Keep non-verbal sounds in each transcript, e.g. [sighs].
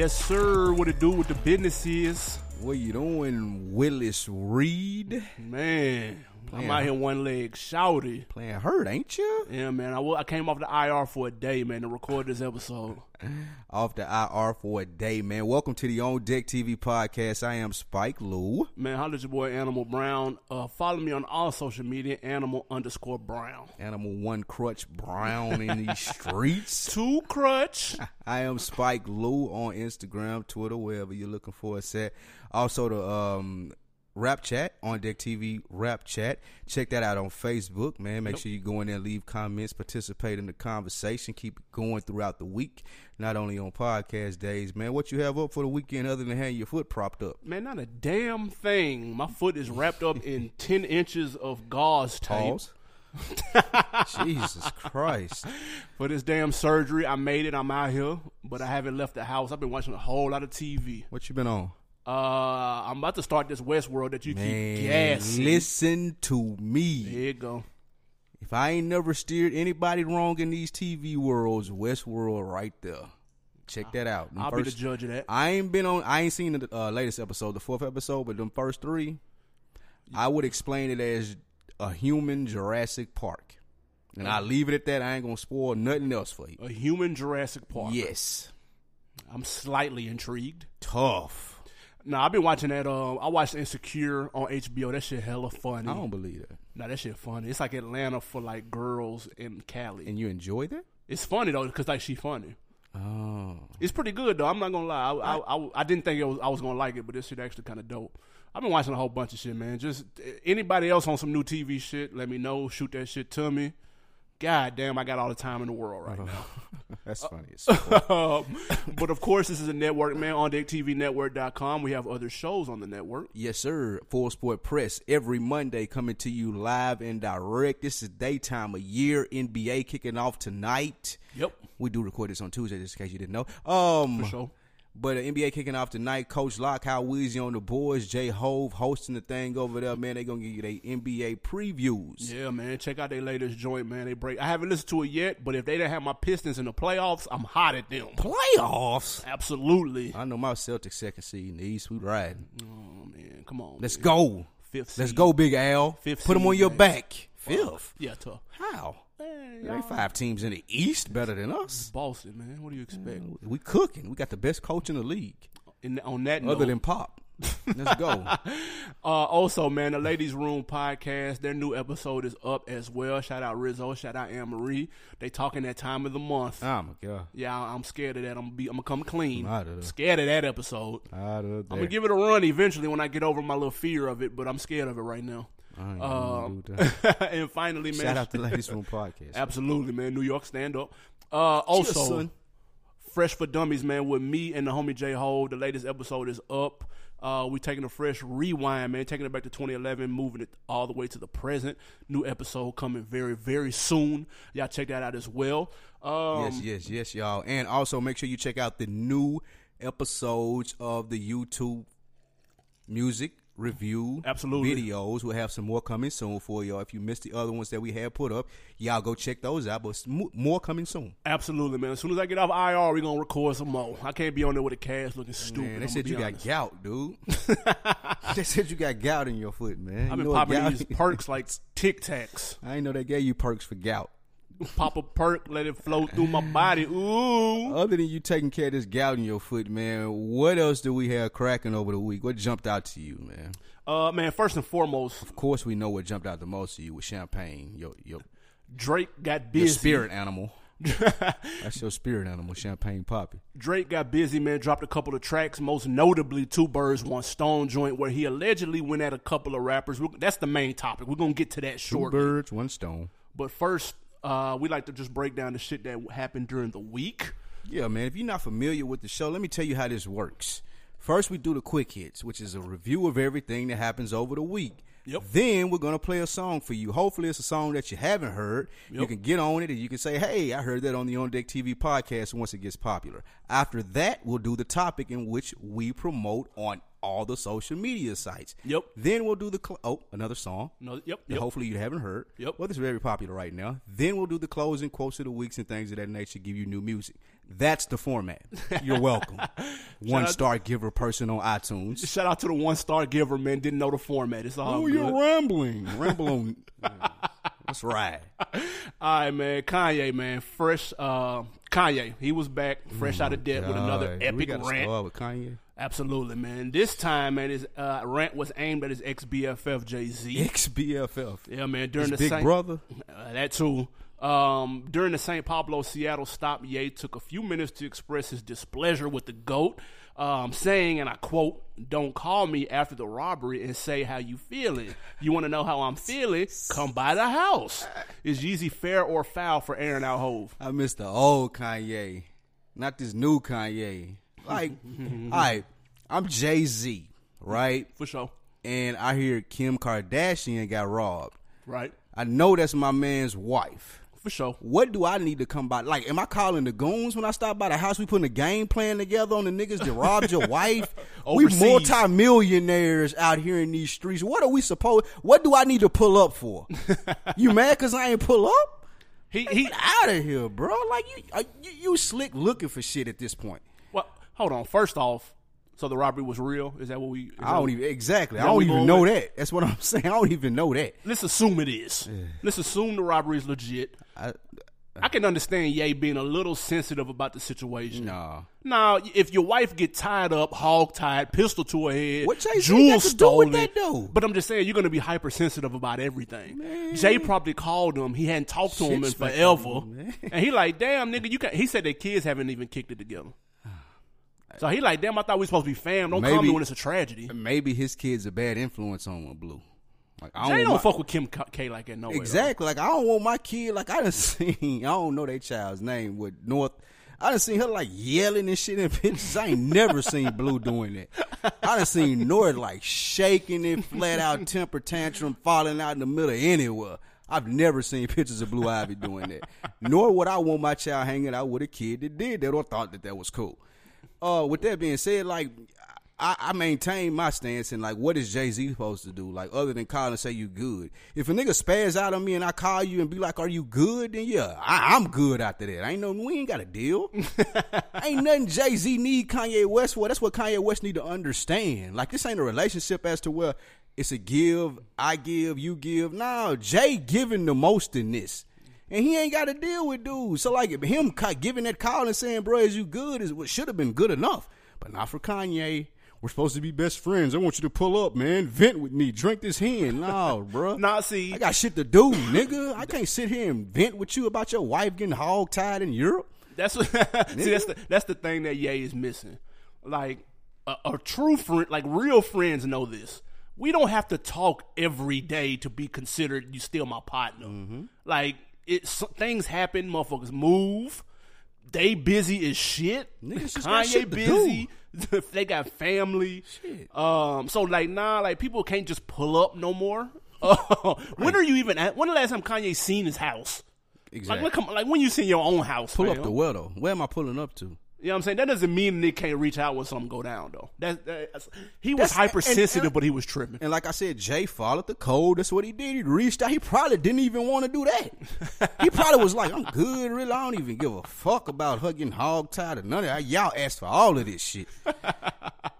Yes, sir. What it do with the business is, What you doing, Willis Reed? man. I'm Yeah. out here one leg shouty. Playing hurt, ain't you? Yeah, man. I, I came off the IR for a day, man, to record this episode. [laughs] Off the IR for a day, man. Welcome to the On Deck TV podcast. I am Spike Lou. Man, how at your boy Animal Brown. Uh, follow me on all social media, Animal underscore Brown. Animal One Crutch Brown in these [laughs] streets. Two crutch. [laughs] I am Spike Lou on Instagram, Twitter, wherever you're looking for us at. Also the um Rap Chat on Deck TV Rap Chat. Check that out on Facebook, man. Make sure you go in there, leave comments, participate in the conversation. Keep it going throughout the week, not only on podcast days, man. What you have up for the weekend other than having your foot propped up? Man, not a damn thing. My foot is wrapped up in [laughs] 10 inches of gauze tape. Pause. [laughs] Jesus Christ. For this damn surgery, I made it. I'm out here, but I haven't left the house. I've been watching a whole lot of TV. What you been on? Uh, I'm about to start this Westworld that you keep Man, gassing. listen to me. There you go. If I ain't never steered anybody wrong in these TV worlds, Westworld right there. Check that out. Them I'll be the judge of that. I ain't been on. I ain't seen the uh, latest episode, the fourth episode, but them first three, I would explain it as a human Jurassic Park, and I leave it at that. I ain't gonna spoil nothing else for you. A human Jurassic Park. Yes, I'm slightly intrigued. tough. Nah, I've been watching that. Um, I watched Insecure on HBO. That shit hella funny. I don't believe that. Nah, that shit funny. It's like Atlanta for like girls in Cali. And you enjoy that? it's funny though because like she funny. Oh, It's pretty good though. I'm not gonna lie. I I, I, I didn't think it was I was gonna like it, but this shit actually kind of dope. I've been watching a whole bunch of shit, man. Just eh, anybody else on some new TV shit, let me know. Shoot that shit to me. God damn, I got all the time in the world right now. [laughs] that's funny. as. [laughs] Um, but of course, this is a network, man. On DeckTVNetwork.com. We have other shows on the network. Yes, sir. Full Sport Press every Monday coming to you live and direct. This is daytime of year. NBA kicking off tonight. Yep, We do record this on Tuesday, just in case you didn't know. Um, for sure. But uh, NBA kicking off tonight. Coach Lock, How Weezy on the boards. Jay Hove hosting the thing over there. Man, they gonna give you their NBA previews. Yeah, man. Check out their latest joint, man. They break. I haven't listened to it yet, but if they didn't have my Pistons in the playoffs, I'm hot at them. Playoffs. Absolutely. I know my Celtics second seed in the East. We riding. Oh man, come on. Let's man. go. Fifth. Let's seed. go, Big Al. Fifth Put them on your back. Fifth. Yeah, tough. How? There ain't five teams in the East better than us. Boston, man. What do you expect? We cooking. We got the best coach in the league, In, on that other note, than Pop. [laughs] Let's go. uh, also, man, the Ladies Room podcast, their new episode is up as well. Shout out Rizzo. Shout out Anne Marie. They talking that time of the month. oh my god. Yeah, I- I'm scared of that. I'm gonna be. I'm gonna come clean. Out of. Scared of that episode. Of I'm gonna give it a run eventually when I get over my little fear of it, but I'm scared of it right now. I ain't Um, gonna do that. [laughs] and finally, man, Shout out to Ladies Room [laughs] Podcast. absolutely, man, New York stand up. Uh, also, Cheers. Fresh for Dummies, man, with me and the homie J Ho. The latest episode is up. Uh, we taking a fresh rewind, man, taking it back to 2011, moving it all the way to the present. New episode coming very, very soon. Y'all check that out as well. Um, yes, yes, yes, y'all. And also make sure you check out the new episodes of the YouTube music review Absolutely. videos. We'll have some more coming soon for y'all. If you missed the other ones that we had put up, y'all go check those out. But more coming soon. Absolutely, man. As soon as I get off IR, we gonna record some more. I can't be on there with a cast looking stupid. Man, they said you honest. got gout, dude. [laughs] they said you got gout in your foot, man. I've You been know popping these perks like Tic Tacs. I ain't know they gave you perks for gout. Pop a perk, let it flow through my body. Ooh. Other than you taking care of this gout in your foot, man, what else do we have cracking over the week? What jumped out to you, man? Uh, man, first and foremost, Of course, we know what jumped out the most to you with champagne. Your your, Drake got your busy. spirit animal. [laughs] That's your spirit animal, champagne poppy. Drake got busy, man. Dropped a couple of tracks, most notably Two Birds, One Stone" joint, where he allegedly went at a couple of rappers. That's the main topic. We're gonna get to that shortly. Two birds, one stone. But first, uh, we like to just break down the shit that happened during the week. Yeah, man. If you're not familiar with the show, let me tell you how this works. First, we do the quick hits, which is a review of everything that happens over the week. Yep. Then we're gonna play a song for you. Hopefully, it's a song that you haven't heard. You can get on it and you can say, "Hey, I heard that on the On Deck TV podcast." Once it gets popular, after that, we'll do the topic in which we promote on all the social media sites. Yep. Then we'll do the cl- oh another song. No, yep, yep. hopefully you haven't heard. Yep. Well, this is very popular right now. Then we'll do the closing quotes of the weeks and things of that nature. Give you new music. That's the format. You're welcome. [laughs] One star giver person on iTunes. Shout out to the one star giver, man. Didn't know the format. It's all Oh, good. you're rambling. Ramble on. [laughs] That's right. All right, man. Kanye, man. Fresh. Uh, Kanye. He was back, fresh out of debt with another we epic gotta rant. start with Kanye. Absolutely, man. This time, man, his uh, rant was aimed at his ex BFF Jay Z. XBFF. Yeah, man. During His the big same, brother. Uh, that too. Um, during the St. Pablo Seattle stop, Ye took a few minutes to express his displeasure with the GOAT, um, saying, and I quote, Don't call me after the robbery and say how you feeling. You want to know how I'm feeling? Come by the house. Is Yeezy fair or foul for Aaron Al Hove? I miss the old Kanye, not this new Kanye. Like, [laughs] all right, I'm Jay Z, right? For sure. And I hear Kim Kardashian got robbed. Right? I know that's my man's wife. For sure. What do I need to come by? Like, am I calling the goons when I stop by the house? We putting a game plan together on the niggas that robbed your [laughs] wife. we Overseas. multi-millionaires out here in these streets. What are we supposed? What do I need to pull up for? you [laughs] mad because I ain't pull up? He, he, out of here, bro. Like you, are, you, you slick looking for shit at this point. well, hold on. First off, so the robbery was real? Is that what we. I don't even exactly. I don't even know with? that. That's what I'm [laughs] saying. I don't even know that. Let's assume it is. Let's assume the robbery is legit. I, uh, I can understand Ye being a little sensitive about the situation. nah. Now, if your wife get tied up, hog tied, pistol to her head, What Jay-Z jewels got to do with stolen, that, though? but I'm just saying you're going to be hypersensitive about everything. Jay probably called him. He hadn't talked to him in forever, man. and he like, damn nigga, you Can't. He said their kids haven't even kicked it together. Ah. So he like, damn, I thought we supposed to be fam. Don't call me Maybe- when it's a tragedy. Maybe his kid's a bad influence on Blue. Like I Jay don't my- fuck with Kim K like that no way. Exactly. Like I don't want my kid. Like I done [laughs] seen. I don't know their child's name with North. I done seen her like yelling and shit in pictures. I ain't never seen Blue doing that. I done seen North like shaking it, flat out temper tantrum, falling out in the middle of anywhere. I've never seen pictures of Blue Ivy doing that. Nor would I want my child hanging out with a kid that did that or thought that that was cool. Uh, with that being said, like I, I maintain my stance and like what is Jay Z supposed to do? Like other than call and say you good. If a nigga spaz out on me and I call you and be like, "Are you good?" Then yeah, I, I'm good after that. I ain't no, we ain't got a deal. [laughs] ain't nothing Jay Z need Kanye West for. That's what Kanye West need to understand. Like this ain't a relationship as to where it's a give, I give, you give. No, Jay giving the most in this. And he ain't got to deal with dudes. So like him giving that call and saying, "Bro, is you good?" is what should have been good enough, but not for Kanye. We're supposed to be best friends. I want you to pull up, man. Vent with me. Drink this hen. No, bro. Nah, see, I got shit to do, nigga. I can't sit here and vent with you about your wife getting hog tied in Europe. That's what, [laughs] see, that's the that's the thing that Ye is missing. Like a, a true friend, like real friends know this. We don't have to talk every day to be considered you still my partner. Mm-hmm. Like it's things happen, motherfuckers move. They busy as shit. Niggas Kanye shit busy. [laughs] they got family. Shit. Um, so like nah, like people can't just pull up no more. [laughs] When are you even at? When the last time Kanye seen his house? Exactly. Like, look, like when you seen your own house? Pull fam? up the well though. Where am I pulling up to? You know what I'm saying? That doesn't mean they can't reach out when something go down though. That, that's, he was That's- hypersensitive, and- and- but he was tripping. And like I said, Jay followed the code. That's what he did. He reached out. He probably didn't even want to do that. he probably was like, I'm good, really. I don't even give a fuck about hugging hog tied or none of that. Y'all asked for all of this shit.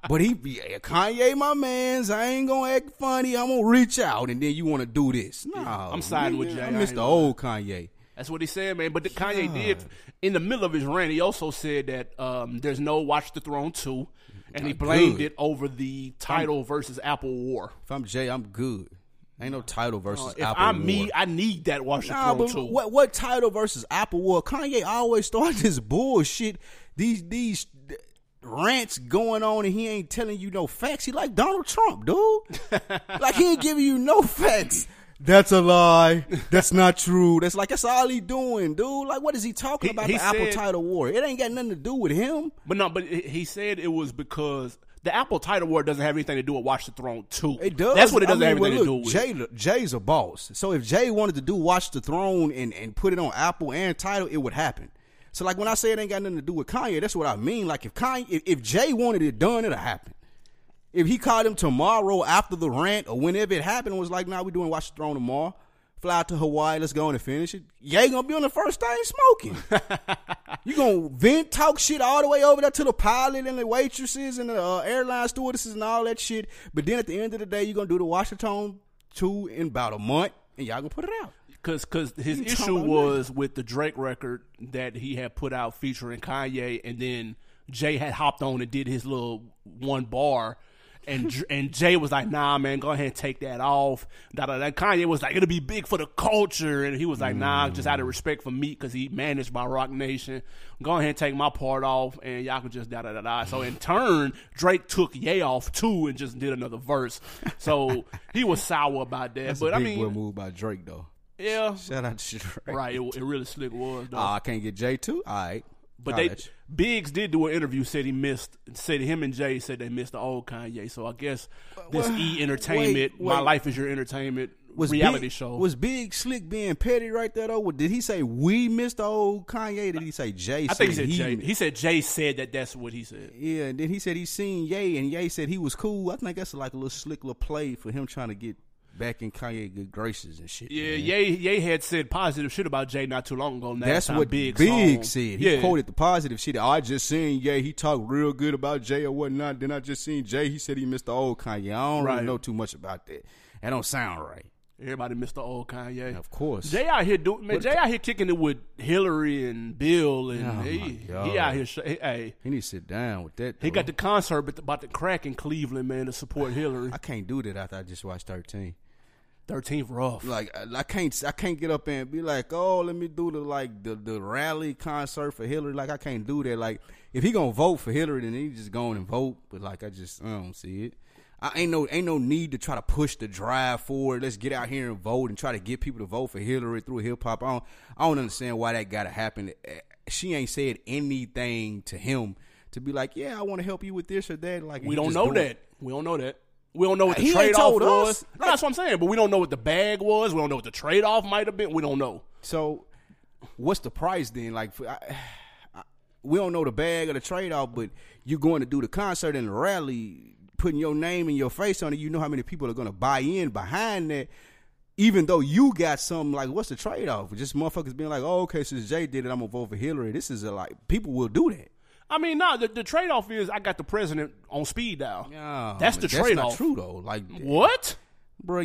but he be Kanye, my mans. I ain't gonna act funny. I'm gonna reach out and then you wanna do this. No, I'm siding with Jay. I miss the old Kanye. That's what he said, man. But the Kanye did in the middle of his rant. He also said that um, there's no Watch the Throne two, and he blamed good. it over the Tidal versus Apple war. If I'm Jay, I'm good. Ain't no Tidal versus Uh, If Apple. I'm War. me, I need that Watch the Throne two. what what Tidal versus Apple War? Kanye always start this bullshit. These these rants going on, and he ain't telling you no facts. He like Donald Trump, dude. [laughs] like he ain't giving you no facts. That's a lie. That's not true. That's like that's all he doing, dude. Like what is he talking He- about? he the Apple Tidal war. It ain't got nothing to do with him. But no, but he he said it was because the Apple Tidal war doesn't have anything to do with Watch the Throne two. It does. That's what it doesn't mean, have well, anything look, to do with. Jay, Jay's a boss. So if Jay wanted to do Watch the Throne and, and put it on Apple and Tidal, it would happen. So like when I say it ain't got nothing to do with Kanye, that's what I mean. Like if Kanye, if, if Jay wanted it done, it'll happen. If he called him tomorrow after the rant or whenever it happened, was like, "Nah, we doing Watch the Throne tomorrow." Fly out to Hawaii, let's go and finish it. Ye gonna be on the first thing smoking. [laughs] you gonna vent, talk shit all the way over there to the pilot and the waitresses and the uh, airline stewardesses and all that shit. But then at the end of the day, you are gonna do the Watch the Throne two in about a month, and y'all gonna put it out. Cause, cause his issue was with the Drake record that he had put out featuring Kanye, and then Jay had hopped on and did his little one bar, and and Jay was like, "Nah, man, go ahead and take that off." Da da da. Kanye was like, "It'll be big for the culture," and he was like, "Nah, just out of respect for me, because he managed by Roc Nation, go ahead and take my part off, and y'all can just da da da da." So in turn, Drake took Ye off too and just did another verse. So [laughs] he was sour about that, That's but a I big mean, boy move by Drake though. yeah, Shout out to Drake. Right, it, it really slick was though. Oh, I can't get Jay too. All right, but Holla they. Biggs did do an interview. Said he missed. Said him and Jay said they missed the old Kanye. So I guess this Well, E Entertainment, wait, My. Life Is Your Entertainment was reality Big, show. Was Big Slick being petty right there though? Did he say we missed the old Kanye? Did he say Jay? I think he said Jay. He said Jay said that. That's what he said. Yeah, and then he said he seen Ye, and Ye said he was cool. I think that's like a little slick little play for him trying to get back in Kanye good graces and shit. Yeah, man. Ye, Ye had said positive shit about Jay not too long ago. and That's what Big Big, song. said. He yeah. quoted the positive shit. I just seen Ye. He talked real good about Jay or whatnot. Then I just seen Jay. He said he missed the old Kanye. I don't Right. really know too much about that. That don't sound right. Everybody missed the old Kanye. Of course. Jay out here doing man. Jay out here kicking it with Hillary and Bill, and Oh, he, he out here. Sh- hey, he need to sit down with that. he got the concert about the, crack in Cleveland, man, to support [sighs] Hillary. I can't do that after I just watched thirteen. Thirteenth rough. Like I I can't, I can't get up and be like, oh, let me do the like the the rally concert for Hillary. Like I can't do that. Like if he gonna vote for Hillary, then he just go on and vote. But like I just, I don't see it. I ain't no, ain't no need to try to push the drive forward. Let's get out here and vote and try to get people to vote for Hillary through hip hop. I don't, I don't understand why that got to happen. Eh, She ain't said anything to him to be like, yeah, I want to help you with this or that. Like we don't know do it. that. We don't know that. We don't know what the He trade off was. No, that's what I'm saying. But we don't know what the bag was. We don't know what the trade off might have been. We don't know. So, what's the price then? Like, for, I, I, we don't know the bag or the trade off, but you're going to do the concert and the rally, putting your name and your face on it. You know how many people are going to buy in behind that. Even though you got something like, what's the trade off? Just motherfuckers being like, oh, okay, since Jay did it, I'm gonna vote for Hillary. This is a, like people will do that. I mean, no. The, the trade off is I got the president on speed dial. Yeah, That's the that's trade not off. true though. Like, What? bro,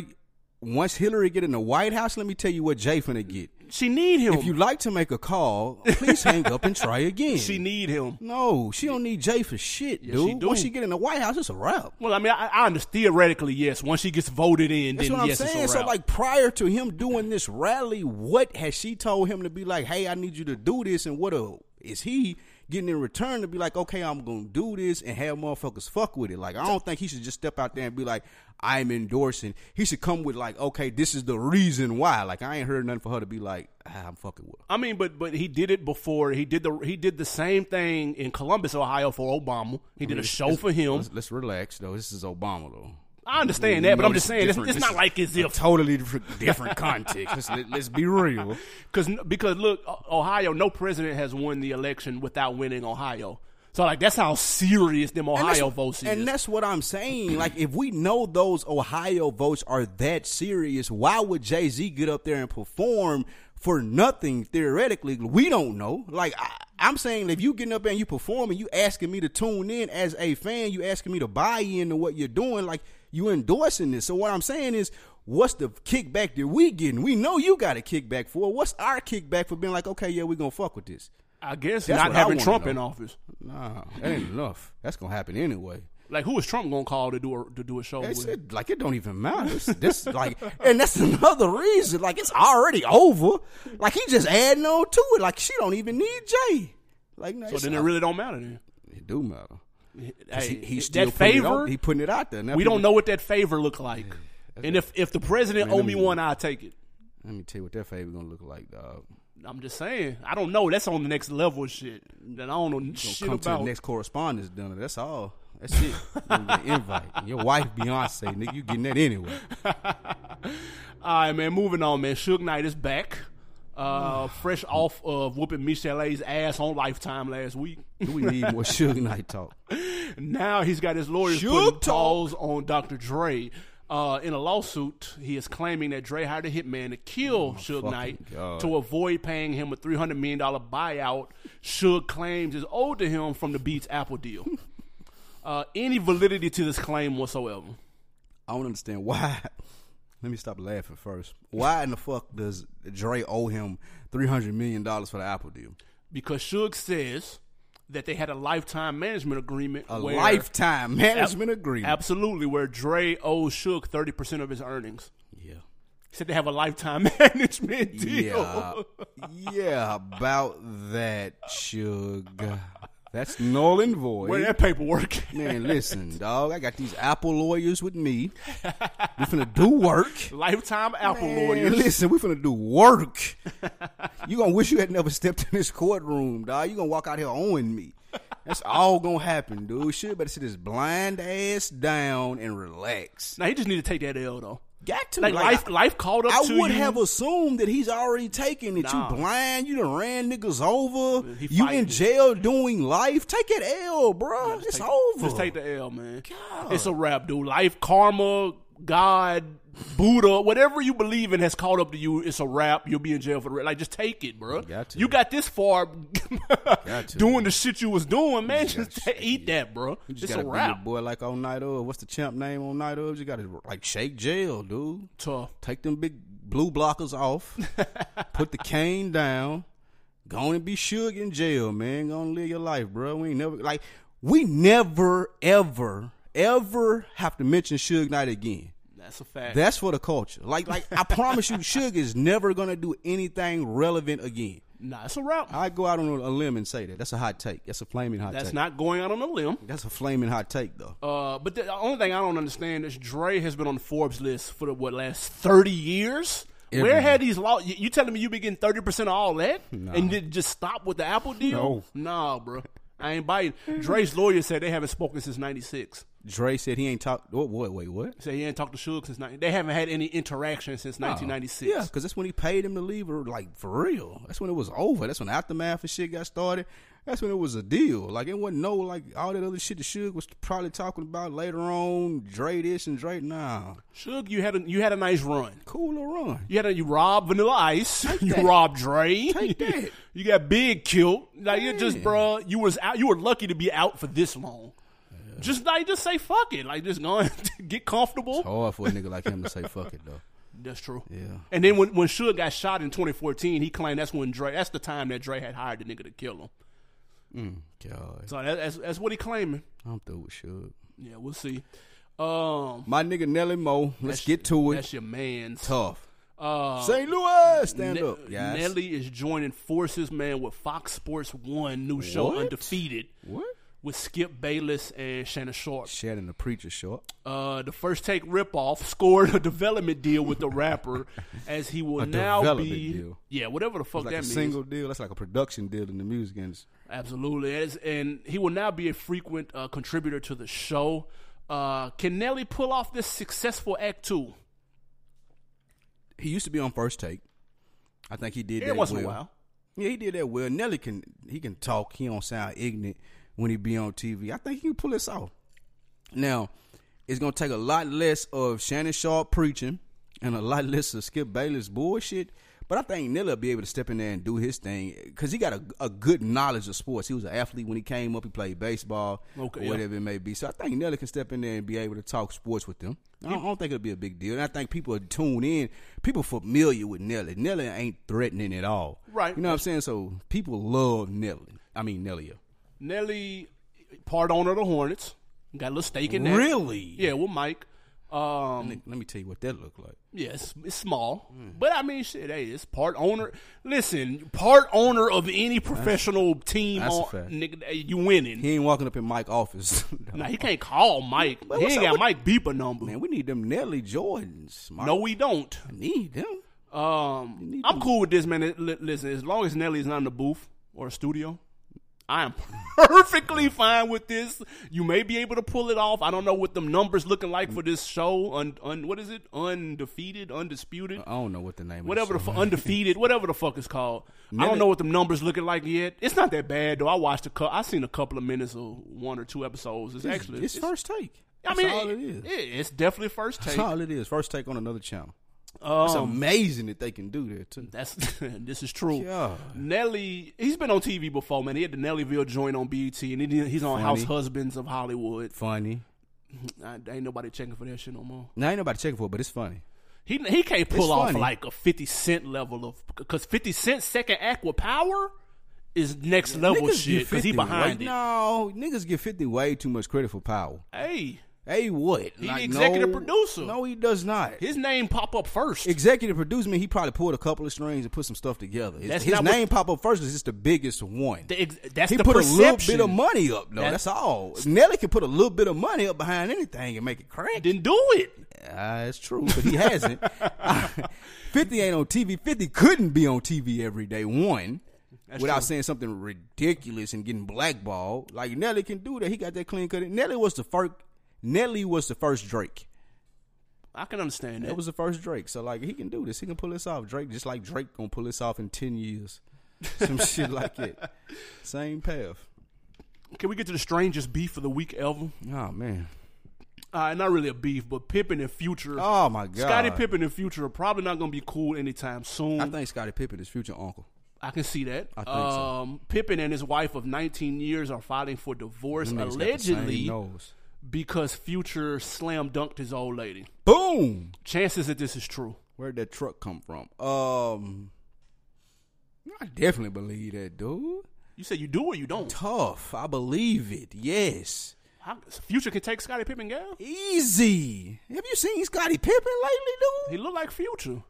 once Hillary get in the White House, let me tell you what Jay finna get. She need him. If you like to make a call, please hang up and try again. [laughs] she need him. No, she don't need Jay for shit, dude. she. Once she get in the White House, it's a wrap. Well, I mean, I, I understand theoretically, yes. Once she gets voted in, That's then what I'm saying. it's a So, like, prior to him doing this rally, what has she told him to be like? Hey, I need you to do this, and what uh, is he getting in return to be like? Okay, I'm gonna do this and have motherfuckers fuck with it. Like, I don't think he should just step out there and be like, I'm endorsing. He should come with like, okay, this is the reason why. Like, I ain't heard nothing for her to be like, ah, I'm fucking with. Her. I mean, but but he did it before. He did the he did the same thing in Columbus, Ohio, for Obama. He did a show for him. Let's, let's relax, though. This is Obama, though. I understand that, but I'm just saying it's, it's not like as a if totally different, different context. Let's, let, let's be real. [laughs] because because look, Ohio, no president has won the election without winning Ohio. So like that's how serious them Ohio votes is. And that's what I'm saying. Like, if we know those Ohio votes are that serious, why would Jay Z get up there and perform for nothing theoretically? We don't know. Like, I, I'm saying, if you getting up there and you performing, you asking me to tune in as a fan, you asking me to buy into what you're doing, like you endorsing this. So what I'm saying is. What's the kickback that we getting? We know you got a kickback for. What's our kickback for being like, okay, yeah, we gonna fuck with this? I guess That's not having Trump in office. Nah, that ain't enough. That's gonna happen anyway. Like who is Trump gonna call to do a to do a show It's with? it, like it don't even matter. It's, this like, and that's another reason. Like it's already over. Like he just adding on to it. Like she don't even need Jay. Like no, So then it really don't matter then. it do matter. Hey, he, he's still that favor, out- he putting it out there. Now we people- don't know what that favor look like. And if if the president Man, owe me me- one, I'll take it. Let me tell you what that favor gonna look like, dog. I'm just saying. I don't know. That's on the next level of shit that I don't know shit Come to about. the next correspondence dinner. That's all. That's it. You get an invite. [laughs] Your wife Beyonce, nigga, you getting that anyway. [laughs] All right, man. Moving on, man. Suge Knight is back. Uh, fresh off of whooping Michelle's ass on Lifetime last week. Do we need more Suge Knight talk? [laughs] Now he's got his lawyers Suge putting talk. paws on Dr. Dre. Uh, in a lawsuit, he is claiming that Dre hired a hitman to kill Suge Knight God. to avoid paying him a $300 million buyout. Suge claims is owed to him from the Beats Apple deal. [laughs] uh, any validity to this claim whatsoever? I don't understand why. Let me stop laughing first. Why in the fuck does Dre owe him three hundred million dollars for the Apple deal? Because Suge says that they had a lifetime management agreement. A where, lifetime management agreement. Absolutely, where Dre owes Suge thirty percent of his earnings. yeah. He said they have a lifetime [laughs] management deal. Yeah, yeah, about that, Suge. That's null and void. Where that paperwork? Man, listen, dog. I got these Apple lawyers with me. We finna do work. [laughs] lifetime Apple Man, lawyers. listen, we finna do work. you gonna wish you had never stepped in this courtroom, dog. You gonna walk out here owing me. That's all gonna happen, dude. Suge better sit his blind ass down and relax. Now he just need to take that L though. Got to Like, life, life caught up I would you. have assumed that he's already taken it. Nah. You blind, you done ran niggas over. You in it. jail doing life. Take it L, bro. it's take, over. Just take the L, man. God. It's a rap, dude. Life, karma, God, Buddha, whatever you believe in has caught up to you. It's a rap. You'll be in jail for the rest. Like, just take it, bro. got to. You got this far [laughs] to. doing the shit you was doing, man. got Just to. eat that, bro. You just It's a rap. boy like on night of. What's the champ name on night of? You gotta like shake jail, dude. Tough. Take them big blue blockers off. [laughs] put the cane down. Go and be Suge in jail, man. Go and live your life, bro. We ain't never like we never ever ever have to mention Suge Knight again. That's a fact. That's for the culture. Like like I promise you, Suge is never gonna do anything relevant again. nah, it's a rap. I go out on a limb and say that. That's a hot take. That's a flaming hot That's take. not going out on a limb. That's a flaming hot take though. Uh, but the only thing I don't understand is Dre has been on the Forbes list for the what last thirty years. Every Where had these law? You, you telling me you been getting thirty percent of all that, Nah. and did just stop with the Apple deal? No. nah, bro. I ain't biting. Dre's lawyer said they haven't spoken since '96. Dre said he ain't talked. What, what? Wait, what? Said he ain't talked to Suge since 90. They haven't had any interaction since 1996. Yeah, because that's when he paid him to leave her, like for real. That's when it was over. That's when aftermath and shit got started. That's when it was a deal. Like it wasn't no like all that other shit that Suge was probably talking about later on. Dre this and Dre nah. Suge, you had a you had a nice run. Cool little run. You had a you robbed Vanilla Ice. you that. robbed Dre. Take [laughs] that. you got Big killed. Like you just, Yeah. bruh, you was out. You were lucky to be out for this long. Just like just say fuck it. Like just go and [laughs] get comfortable. Hard for a nigga like him to say fuck it though. That's true. Yeah. And then when when Suge got shot in 2014, he claimed that's when Dre. That's the time that Dre had hired the nigga to kill him. God, So that, that's that's what he claiming. I'm through with Suge. Yeah, we'll see. Um, My nigga Nelly Mo. Let's get to it. That's your man. Tough. Uh, St. Louis, stand Ne- up. Yes. Nelly is joining forces, man, with Fox Sports One new show What? Undefeated What? With Skip Bayless and Shannon Sharpe. Shannon the preacher short. Uh, the first take ripoff scored a development deal with the rapper, [laughs] as he will A now development be deal. yeah, whatever the fuck Like that a means. single deal. That's like a production deal in the music industry. Absolutely, As- and he will now be a frequent uh, contributor to the show. Uh, can Nelly pull off this successful act two? He used to be on first take. I think he did Every that once well. in a while. Yeah, he did that well. Nelly can he can talk. He don't sound ignorant when he be on TV. I think he can pull this off. Now, it's gonna take a lot less of Shannon Sharpe preaching and a lot less of Skip Bayless bullshit. But I think Nelly will be able to step in there and do his thing because he got a, a good knowledge of sports. He was an athlete when he came up. He played baseball Okay, or yeah. whatever it may be. So I think Nelly can step in there and be able to talk sports with them. I don't, I don't think it'll be a big deal. And I think people are tuned in. People familiar with Nelly. Nelly ain't threatening at all. Right. You know what I'm saying? So people love Nelly. I mean Nelly. Nelly, part owner of the Hornets, got a little stake in that. Really? Yeah, with Mike. Um, Let me tell you what that looked like. yeah, it's, it's small, but I mean, shit, hey, it's part owner. Listen, part owner of any professional team, that's a on, fact. nigga, you winning. He ain't walking up in Mike's office. [laughs] Now he can't call Mike. He ain't got with- Mike beeper number. Man, we need them Nelly Jordans. Mike. no, we don't. need them. Um, need I'm them. cool with this, man. Listen, as long as Nelly's not in the booth or a studio, I am perfectly fine with this. You may be able to pull it off. I don't know what the numbers looking like for this show. Un, un what is it? Undefeated, undisputed, I don't know what the name. whatever the fu- undefeated, whatever the fuck is called. I don't know what the numbers looking like yet. It's not that bad though. I watched a cou- I seen a couple of minutes of one or two episodes. It's, It's, actually it's first take. I That's mean, all it is. yeah, it's definitely first That's take. all it is. First take on another channel. It's Um, amazing that they can do that too. that's [laughs] this is true. Yeah. Nelly, he's been on TV before, man. He had the Nellyville joint on BET, and he, he's on House Husbands of Hollywood. Funny. I, ain't nobody checking for that shit no more. Now ain't nobody checking for it, but it's funny. He he can't pull It's off funny. like a Fifty Cent level of because Fifty Cent's second act with Power is next level Niggas shit because he behind way, it. No, niggas give 50 way too much credit for power. Hey, Hey, what? He the executive no, producer. No, he does not. his name pop up first. Executive producer mean he probably pulled a couple of strings and put some stuff together. His, That's his name pop up first is just the biggest one. The ex- that's he the put perception. a little bit of money up, though. That- That's all. Nelly can put a little bit of money up behind anything and make it crank. Then do it. Ah, that's true, but he hasn't. [laughs] 50 ain't on TV. 50 couldn't be on TV every day, one, That's without true. saying something ridiculous and getting blackballed. Like Nelly can do that. He got that clean cut. Nelly was the first. Nelly was the first Drake. I can understand that. That was the first Drake. So like he can do this. He can pull this off. Drake just like Drake gonna pull this off in ten years. [laughs] Some shit like it. Same path. Can we get to the strangest beef of the week ever? Oh man. Uh, not really a beef, but Pippen and Future. Oh my god. Scottie Pippen and Future are probably not to be cool anytime soon. I think Scottie Pippen is future uncle. I can see that. I think so. um, Pippen and his wife of 19 years are filing for divorce Them niggas got the same allegedly. Because Future slam dunked his old lady. Boom. Chances that this is true. Where'd that truck come from? Um, I definitely believe that, dude. You say you do or you don't. Tough. I believe it. Yes. How, Future can take Scottie Pippen, girl. Easy. Have you seen Scottie Pippen lately, dude? He look like Future.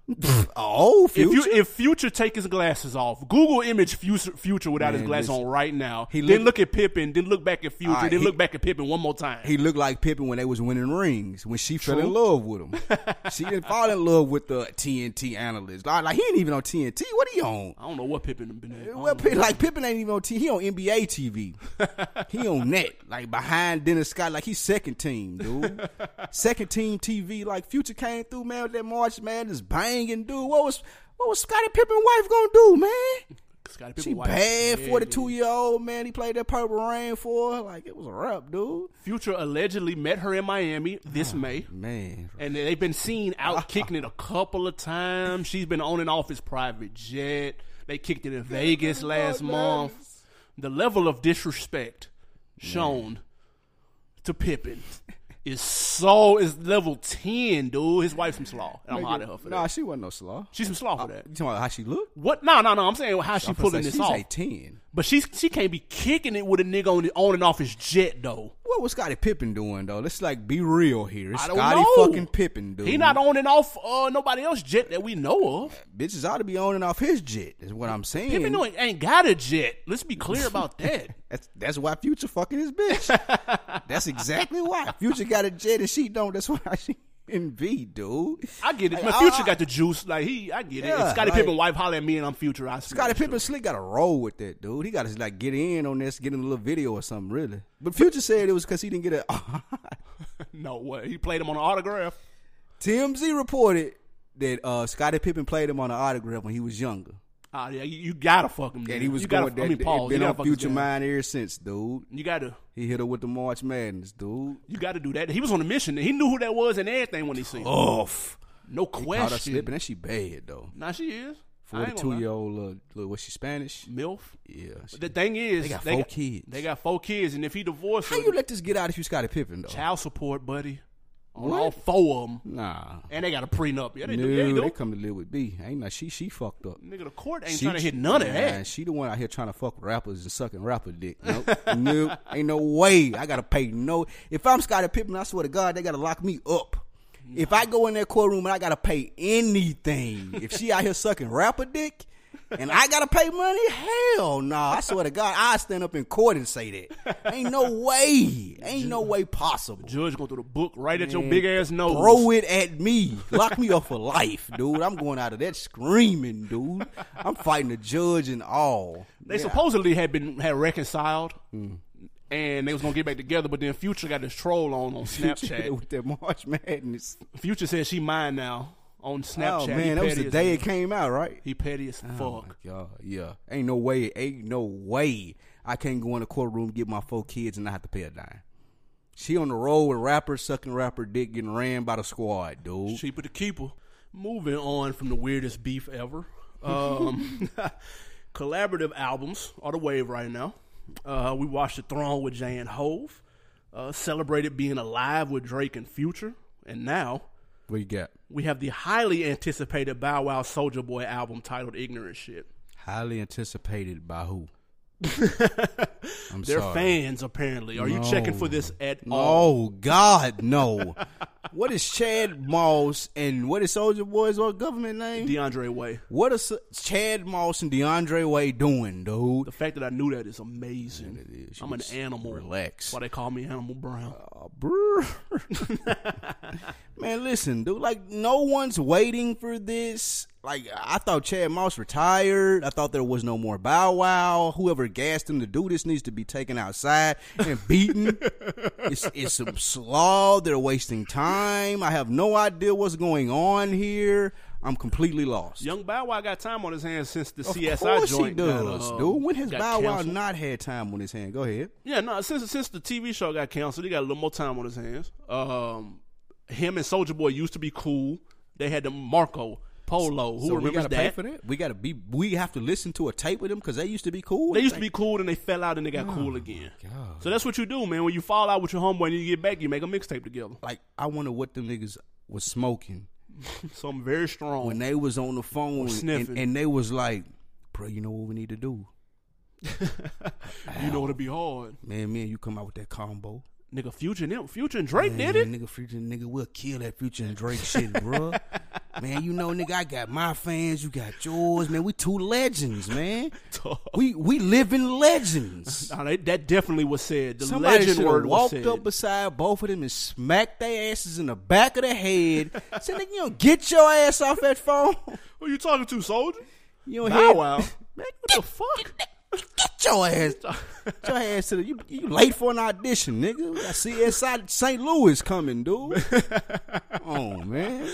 oh, If future. you if Future take his glasses off, Google image Future, future without his glasses on right now. He then look- look at Pippen. Then look back at Future. Alright, then he- look back at Pippen one more time. he looked like Pippen when they was winning rings. When she fell in love with him, [laughs] she didn't fall in love with the TNT analyst. Like, like, he ain't even on TNT. What he on? I don't know what Pippen been at. Well. Pippen, like Pippen ain't even on TV. He on NBA TV. [laughs] he on net, like behind Dennis Scott, like he's second team, dude. [laughs] second team TV. Like Future came through, man, with that March Madness banging, dude. What was what was Scottie Pippen wife gonna do, man? Scottie Pippen She wife. bad, forty two year old man. He played that Purple Reign for her. Like it was a rap, dude. Future allegedly met her in Miami this ah, May. Man, And they've been seen out [laughs] kicking it a couple of times. She's been on and off his private jet. They kicked it in Vegas last month. The level of disrespect shown to Pippen is so is level ten, dude. His wife's some slaw. And I'm hot at her for nah, that. she wasn't no slaw. She's some slaw for uh, that. You talking about how she look? What? No, no, no. I'm saying how she I'm pulling this she's off. a ten. But she's she can't be kicking it with a nigga on, on and off his jet though. What was Scottie Pippen doing though? Let's like be real here. It's Scottie know. fucking Pippen, dude. He not on and off uh, nobody else jet that we know of. Bitches ought to be on and off his jet. Is what I'm saying. Pippen ain't, ain't got a jet. Let's be clear [laughs] about that. That's that's why Future fucking his bitch. [laughs] that's exactly why Future got a jet and she don't. That's why she in V, dude. I get it. Like, My future I- got the juice. Like he, I get it. Yeah, if Scottie like- Pippen wife holler at me and I'm future, I Scottie Pippen slick got a roll with that, dude. He got to like get in on this, get in a little video or something, really. But Future said it was because he didn't get a. [laughs] [laughs] no way. He played him on an autograph. TMZ reported that uh, Scottie Pippen played him on an autograph when he was younger, Ah, yeah, you, you gotta fuck him. and he was you going. gotta, that, I mean, pause. been on gotta fuck his Future mind ever since, dude. You gotta, He hit her with the March Madness, dude. you gotta do that. He was on a mission. He knew who that was and everything when he seen. Off. No Caught her question. slipping, and she bad though. Nah, she is. I ain't gonna Forty-two year old little was she Spanish? milf. Yeah. she- The thing is, They got four kids. They got four kids, and if he divorced, How her, you let this get out if you Scottie Pippen though? child support, buddy, on What? all four of them, Nah. and they got a prenup. Yeah, they no, do. Yeah, they do. they come to live with B. Ain't not she she fucked up. Nigga, the court ain't She- trying to hit none of Nah, that. She the one out here trying to fuck rappers and sucking rapper dick. Nope. [laughs] nope. Ain't no way. I gotta pay no. If I'm Scottie Pippen, I swear to God, they gotta lock me up. If I go in that courtroom and I gotta pay anything, if she out here sucking rapper dick, and I gotta pay money, hell no. I swear to God, I stand up in court and say that. Ain't no way. Ain't no way possible. Judge going through the book right at your big ass nose. Throw it at me. Lock me up for life, dude. I'm going out of that screaming, dude. I'm fighting the judge and all. They supposedly had been had reconciled, mm. and they was gonna get back together. But then Future got this troll on on Snapchat. with that March Madness. Future said she mine now on Snapchat. Oh man, that was the day it came out, right? He petty as Oh fuck. my god, yeah. Ain't no way, ain't no way I can't go in the courtroom get my four kids and not have to pay a dime. She on the road with rappers sucking rapper dick, getting ran by the squad, dude. Cheaper to keep her. Moving on from the weirdest beef ever. [laughs] Um, collaborative albums are the wave right now. Uh, we watched The Throne with Jay and Hove, uh, celebrated being alive with Drake and Future, and now What you got? we have the highly anticipated Bow Wow Soulja Boy album titled Ignorant Shit. Highly anticipated by who? [laughs] I'm They're sorry. fans, apparently. Are you checking for this at all? Oh God, no! [laughs] what is Shad Moss and what is Soulja Boy's what government name? DeAndre Way. what is Shad Moss and DeAndre Way doing, dude? The fact that I knew that is amazing. is. I'm an animal. relax. That's why they call me Animal Brown. Brr. [laughs] Man, listen, dude. Like, no one's waiting for this. Like, I thought Shad Moss retired. I thought there was no more Bow Wow. Whoever gassed him to do this needs to be taken outside and beaten. [laughs] it's it's some slaw. They're wasting time. I have no idea what's going on here. I'm completely lost. Young Bow Wow got time on his hands since the of CSI course he joint got, does, uh, dude. When has Bow Wow canceled. not had time on his hand? Go ahead. Yeah, no. Since since the TV show got canceled, he got a little more time on his hands. Um, him and Soulja Boy used to be cool. They had the Marco Polo. Who so we remembers pay that? for that? We gotta be. We have to listen to a tape with them because they used to be cool. They used to be cool, and they fell out, and they got oh cool again. Oh, God. So that's what you do, man. When you fall out with your homeboy and you get back, you make a mixtape together. like I wonder what them niggas was smoking [laughs] Something very strong. when they was on the phone and, and they was like, "Bro, you know what we need to do, [laughs] you know it'll be hard, man? Me and you come out with that combo." Nigga. Future and them, Future and Drake Man, did it. nigga. Future, nigga, we'll kill that Future and Drake shit, bro. [laughs] man, you know, nigga, I got my fans, you got yours, man. We two legends, man. [laughs] we we living legends. [laughs] Nah, they- that definitely was said. The Somebody legend word was walked said. up beside both of them and smacked their asses in the back of the head. Said, "Nigga, you don't get your ass off that phone. Who you talking to, Soulja? You don't Bow hear Wow. Man, what the fuck? Get your ass, [laughs] get your ass to the. You, you late for an audition, nigga. We got CSI St. Louis coming, dude. [laughs] oh man,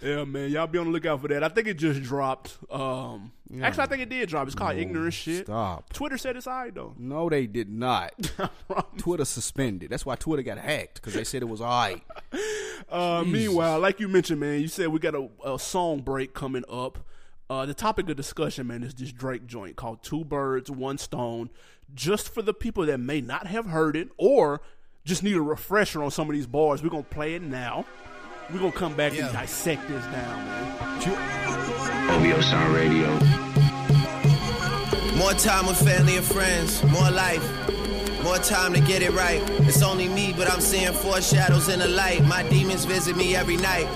Yeah, man, y'all be on the lookout for that. I think it just dropped. Um, actually, I think it did drop. It's called Ignorant Shit. stop. Twitter said it's alright though. No, they did not. [laughs] Twitter suspended. That's why Twitter got hacked because they said it was all right. Uh, meanwhile, like you mentioned, man, you said we got a, a song break coming up. Uh, the topic of discussion, man, is this Drake joint called Two Birds, One Stone. Just for the people that may not have heard it or just need a refresher on some of these bars, we're going to play it now. We're going to come back Yeah. and dissect this down, man. OVO Sound Radio. More time with family and friends, more life, more time to get it right. It's only me, but I'm seeing foreshadows in the light. My demons visit me every night.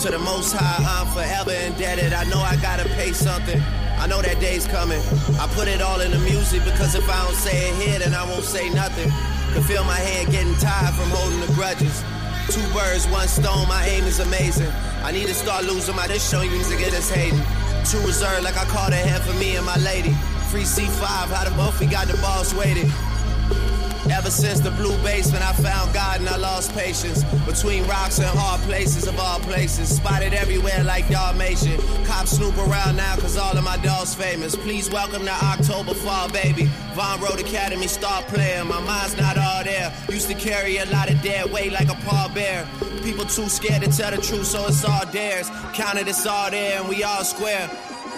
To the most high, I'm forever indebted. I know I gotta pay something. I know that day's coming. I put it all in the music because if I don't say it here, then I won't say nothing. Can feel my hand getting tired from holding the grudges. Two birds, one stone, my aim is amazing. I need to start losing my this show you to get us hating. True reserve, like I called ahead for me and my lady. Free C5, how the both we got the boss waited. Ever since the blue basement, I found God and I lost patience. Between rocks and hard places of all places. Spotted everywhere like Dalmatian. Cops snoop around now cause all of my dogs famous. Please welcome to October Fall, baby. Von Road Academy, start playing. My mind's not all there. Used to carry a lot of dead weight like a pallbearer. People too scared to tell the truth, so it's all theirs. Counted, it's all there, and we all square.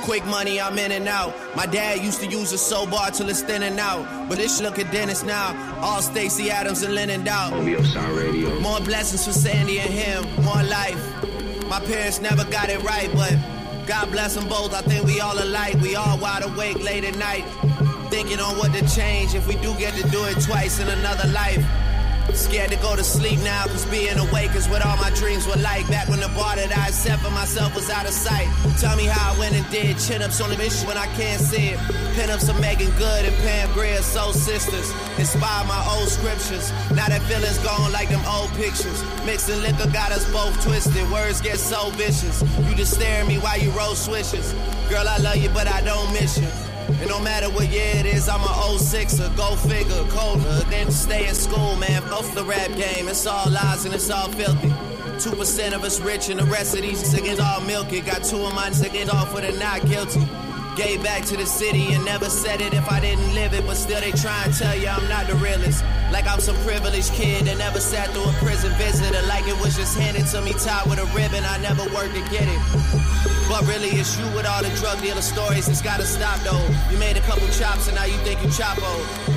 Quick money, I'm in and out. My dad used to use a soap bar till it's thin and out. But this look at Dennis now. All Stacy Adams and Lennon Dow. More blessings for Sandy and him. More life. My parents never got it right, but God bless them both. I think we all alike. We all wide awake late at night. Thinking on what to change if we do get to do it twice in another life. Scared to go to sleep now, cause being awake is what all my dreams were like. Back when the bar that I set for myself was out of sight. Tell me how I went and did chin ups on the mission when I can't see it. Pin ups of Meagan Good and Pam Grier, soul sisters. Inspire my old scriptures. Now that feeling's gone like them old pictures. Mixing liquor got us both twisted. Words get so vicious. You just stare at me while you roll swishes. Girl, I love you, but I don't miss you. And no matter what year it is, I'm a 06er, go figure, colder than stay in school, man. Both the rap game, it's all lies and it's all filthy. Two percent of us rich and the rest of these niggas all milky. Got two of my niggas off with a not guilty. Gave back to the city and never said it if I didn't live it, but still they try and tell you I'm not the realest. Like I'm some privileged kid that never sat through a prison visitor. Like it was just handed to me tied with a ribbon. I never worked to get it. But really, it's you with all the drug dealer stories. It's gotta stop though. You made a couple chops and now you think you Chapo.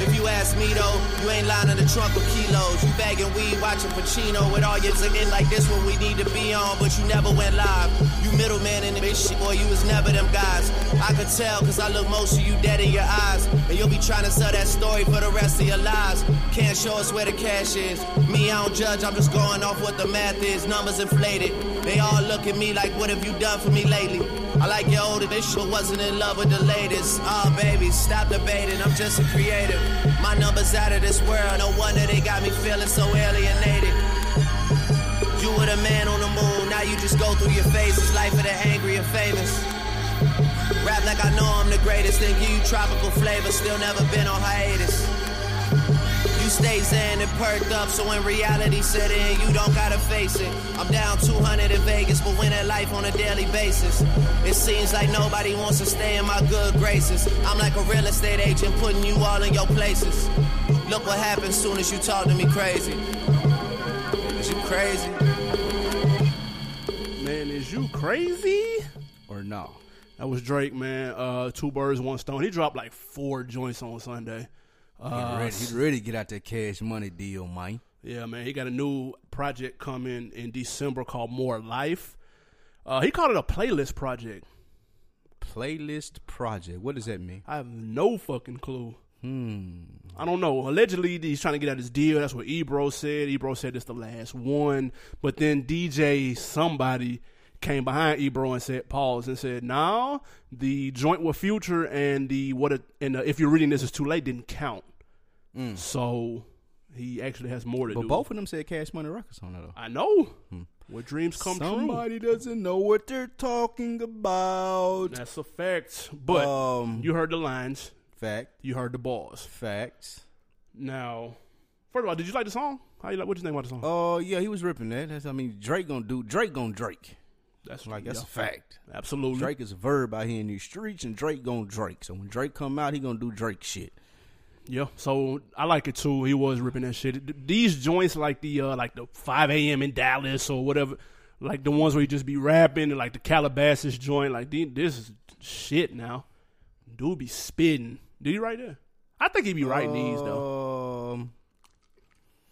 If you ask me though, you ain't lying in the trunk with kilos. You bagging weed, watching Pacino with all your again like this what we need to be on, but you never went live. You middleman in this shit, boy, you was never them guys. I could tell, cause I look most of you dead in your eyes. And you'll be trying to sell that story for the rest of your lives. Can't show us where the cash is. Me, I don't judge, I'm just going off what the math is. Numbers inflated. They all look at me like, what have you done for me lately? I like your older this shit wasn't in love with the latest. Oh, baby, stop debating, I'm just a creative. My numbers out of this world, no wonder they got me feeling so alienated. You were the man on the moon, now you just go through your phases. Life of the angry and famous. Rap like I know I'm the greatest, then give you tropical flavor, still never been on hiatus. You stay zen and perked up, so when reality set in, you don't gotta face it. I'm down 200 in Vegas, but win at life on a daily basis. It seems like nobody wants to stay in my good graces. I'm like a real estate agent, putting you all in your places. Look what happens soon as you talk to me crazy. Is you crazy? Man, is you crazy? Or no? That was Drake, man. Uh, two birds, one stone. He dropped like four joints on Sunday. He Uh, ready, he ready to get out that cash money deal, man. yeah, man. He got a new project coming in December called More Life. Uh, he called it a playlist project. Playlist project. What does that mean? I have no fucking clue. Hmm. I don't know. Allegedly, he's trying to get out his deal. That's what Ebro said. Ebro said it's the last one. But then DJ somebody came behind Ebro and said pause and said, "No, the joint with Future and the what it, and the, if you're reading this is too late didn't count." Mm. So he actually has more to But do. both of them said Cash Money Records on it. Though. I know. Hmm. What dreams come true. Somebody doesn't know what they're talking about. That's a fact. But Um, you heard the lines. Fact. You heard the bars. Facts. Now, first of all, did you like the song? How you like? What you think about the song? Oh yeah, he was ripping that. That's, I mean, Drake gonna do. Drake gonna Drake. That's Like that's yeah. a fact. Absolutely. Drake is a verb out here in these streets, and Drake gonna Drake. So when Drake come out, he gonna do Drake shit. Yeah. So I like it too. He was ripping that shit. These joints like the uh like the five AM in Dallas or whatever, like the ones where you just be rapping and like the Calabasas joint, like the- this is shit now. Dude be spitting. Did he write that? I think he be writing these though. Um,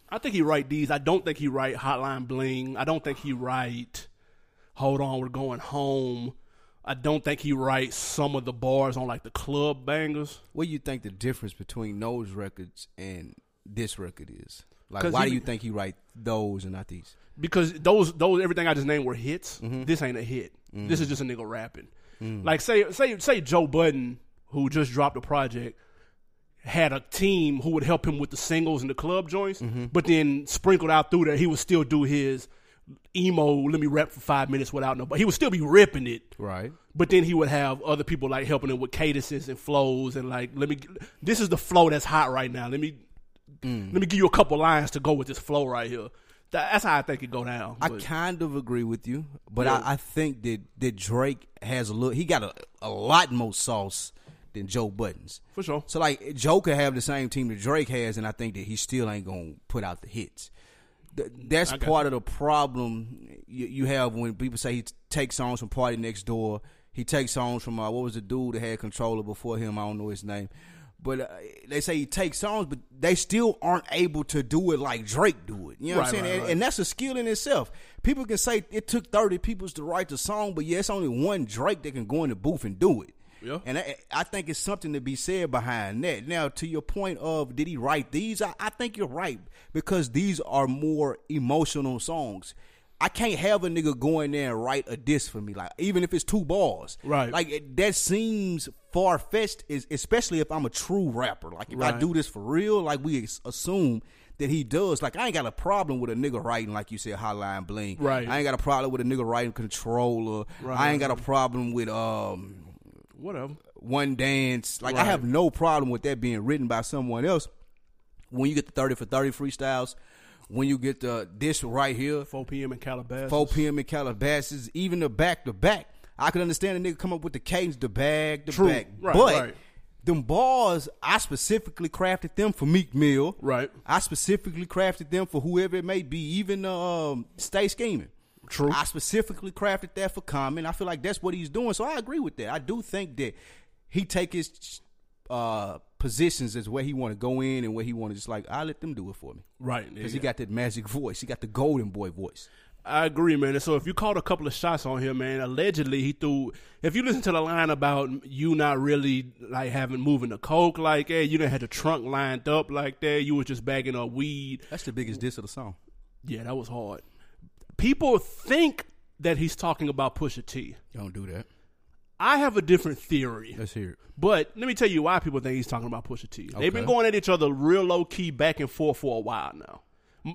I think he write these. I don't think he write Hotline Bling. I don't think he write Hold On, We're Going Home. I don't think he writes some of the bars on like the club bangers. what do you think the difference between those records and this record is? Like, why he- do you think he write those and not these? because those those everything I just named were hits. Mm-hmm. This ain't a hit. This is just a nigga rapping. Mm. Like say say say Joe Budden, who just dropped a project, had a team who would help him with the singles and the club joints, Mm-hmm. but then sprinkled out through there, he would still do his emo. Let me rap for five minutes without no, but he would still be ripping it. Right. But then he would have other people like helping him with cadences and flows and like let me. This is the flow that's hot right now. Let me mm. let me give you a couple lines to go with this flow right here. That, that's how I think it go down. I kind of agree with you, but Yeah. I, I think that, that Drake has a little. He got a, a lot more sauce than Joe Budden's. for sure. So like Joe could have the same team that Drake has, and I think that he still ain't gonna put out the hits. Th- That's part of the problem you, you have when people say he t- takes songs from PartyNextDoor. He takes songs from uh, what was the dude that had controller before him? I don't know his name, but uh, they say he takes songs, but they still aren't able to do it like Drake do it. You know what I'm saying? right, and, right. and that's a skill in itself. People can say it took 30 people to write the song, but yeah, it's only one Drake that can go in the booth and do it. Yeah. And I, I think it's something to be said behind that. Now, to your point of did he write these? I, I think you're right because these are more emotional songs. I can't have a nigga go in there and write a diss for me, like even if it's two bars. Right. Like it, that seems far fetched, especially if I'm a true rapper. Like if I do this for real, like we assume that he does. Like I ain't got a problem with a nigga writing, like you said, Hotline Bling. Right. I ain't got a problem with a nigga writing Controller. Right. I ain't got a problem with um Whatever. one dance. Like I have no problem with that being written by someone else. When you get the thirty for thirty freestyles, when you get the this right here, 4 p.m. in Calabasas. four p.m. in Calabasas, even the back to back, I could understand a nigga come up with the cadence, the bag, the True. back, Right, but right. them bars, I specifically crafted them for Meek Mill. Right. I specifically crafted them for whoever it may be, even um, Stay Scheming. True. I specifically crafted that for Common. I feel like that's what he's doing, so I agree with that. I do think that he take his uh, positions as where he want to go in and where he want to just like I let them do it for me Right. because he got that magic voice. He got the golden boy voice. I agree, man. And so if you caught a couple of shots on him, man, allegedly he threw. If you listen to the line about you not really like having moving the coke like that, you didn't have the trunk lined up like that. You was just bagging up weed. That's the biggest diss of the song. Yeah, that was hard. People think that he's talking about Pusha T. Don't do that. I have a different theory. Let's hear it. But let me tell you why people think he's talking about Pusha T. They've been going at each other real low key back and forth for a while now.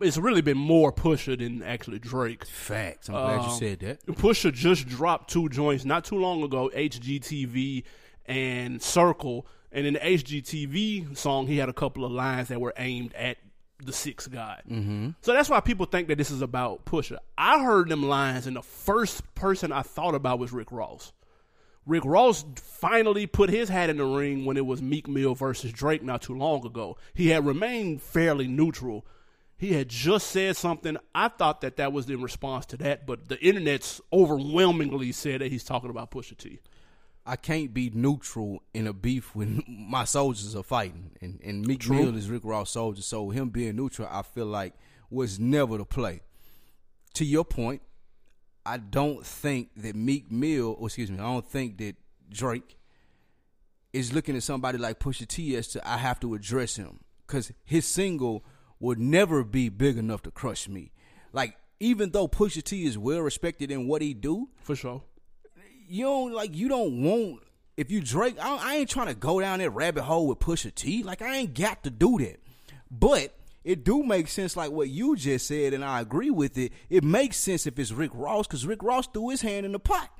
It's really been more Pusha than actually Drake. Facts. I'm glad you um, said that. Pusha just dropped two joints not too long ago, HGTV and Circle. And in the HGTV song, he had a couple of lines that were aimed at the six guy. Mm-hmm. So that's why people think that this is about Pusha. I heard them lines, and the first person I thought about was Rick Ross. Rick Ross finally put his hat in the ring when it was Meek Mill versus Drake not too long ago. He had remained fairly neutral. He had just said something. I thought that that was in response to that, but the internet's overwhelmingly said that he's talking about Pusha T. I can't be neutral in a beef when [laughs] my soldiers are fighting. And, and Meek Mill is Rick Ross' soldier, so him being neutral, I feel like was never the play. To your point, I don't think that Meek Mill, or excuse me, I don't think that Drake is looking at somebody like Pusha T as to I have to address him because his single would never be big enough to crush me. Like even though Pusha T is well respected in what he do, For sure. You don't like you don't want if you Drake. I, I ain't trying to go down that rabbit hole with Pusha T. Like I ain't got to do that, but it do make sense. Like what you just said, and I agree with it. It makes sense if it's Rick Ross because Rick Ross threw his hand in the pot.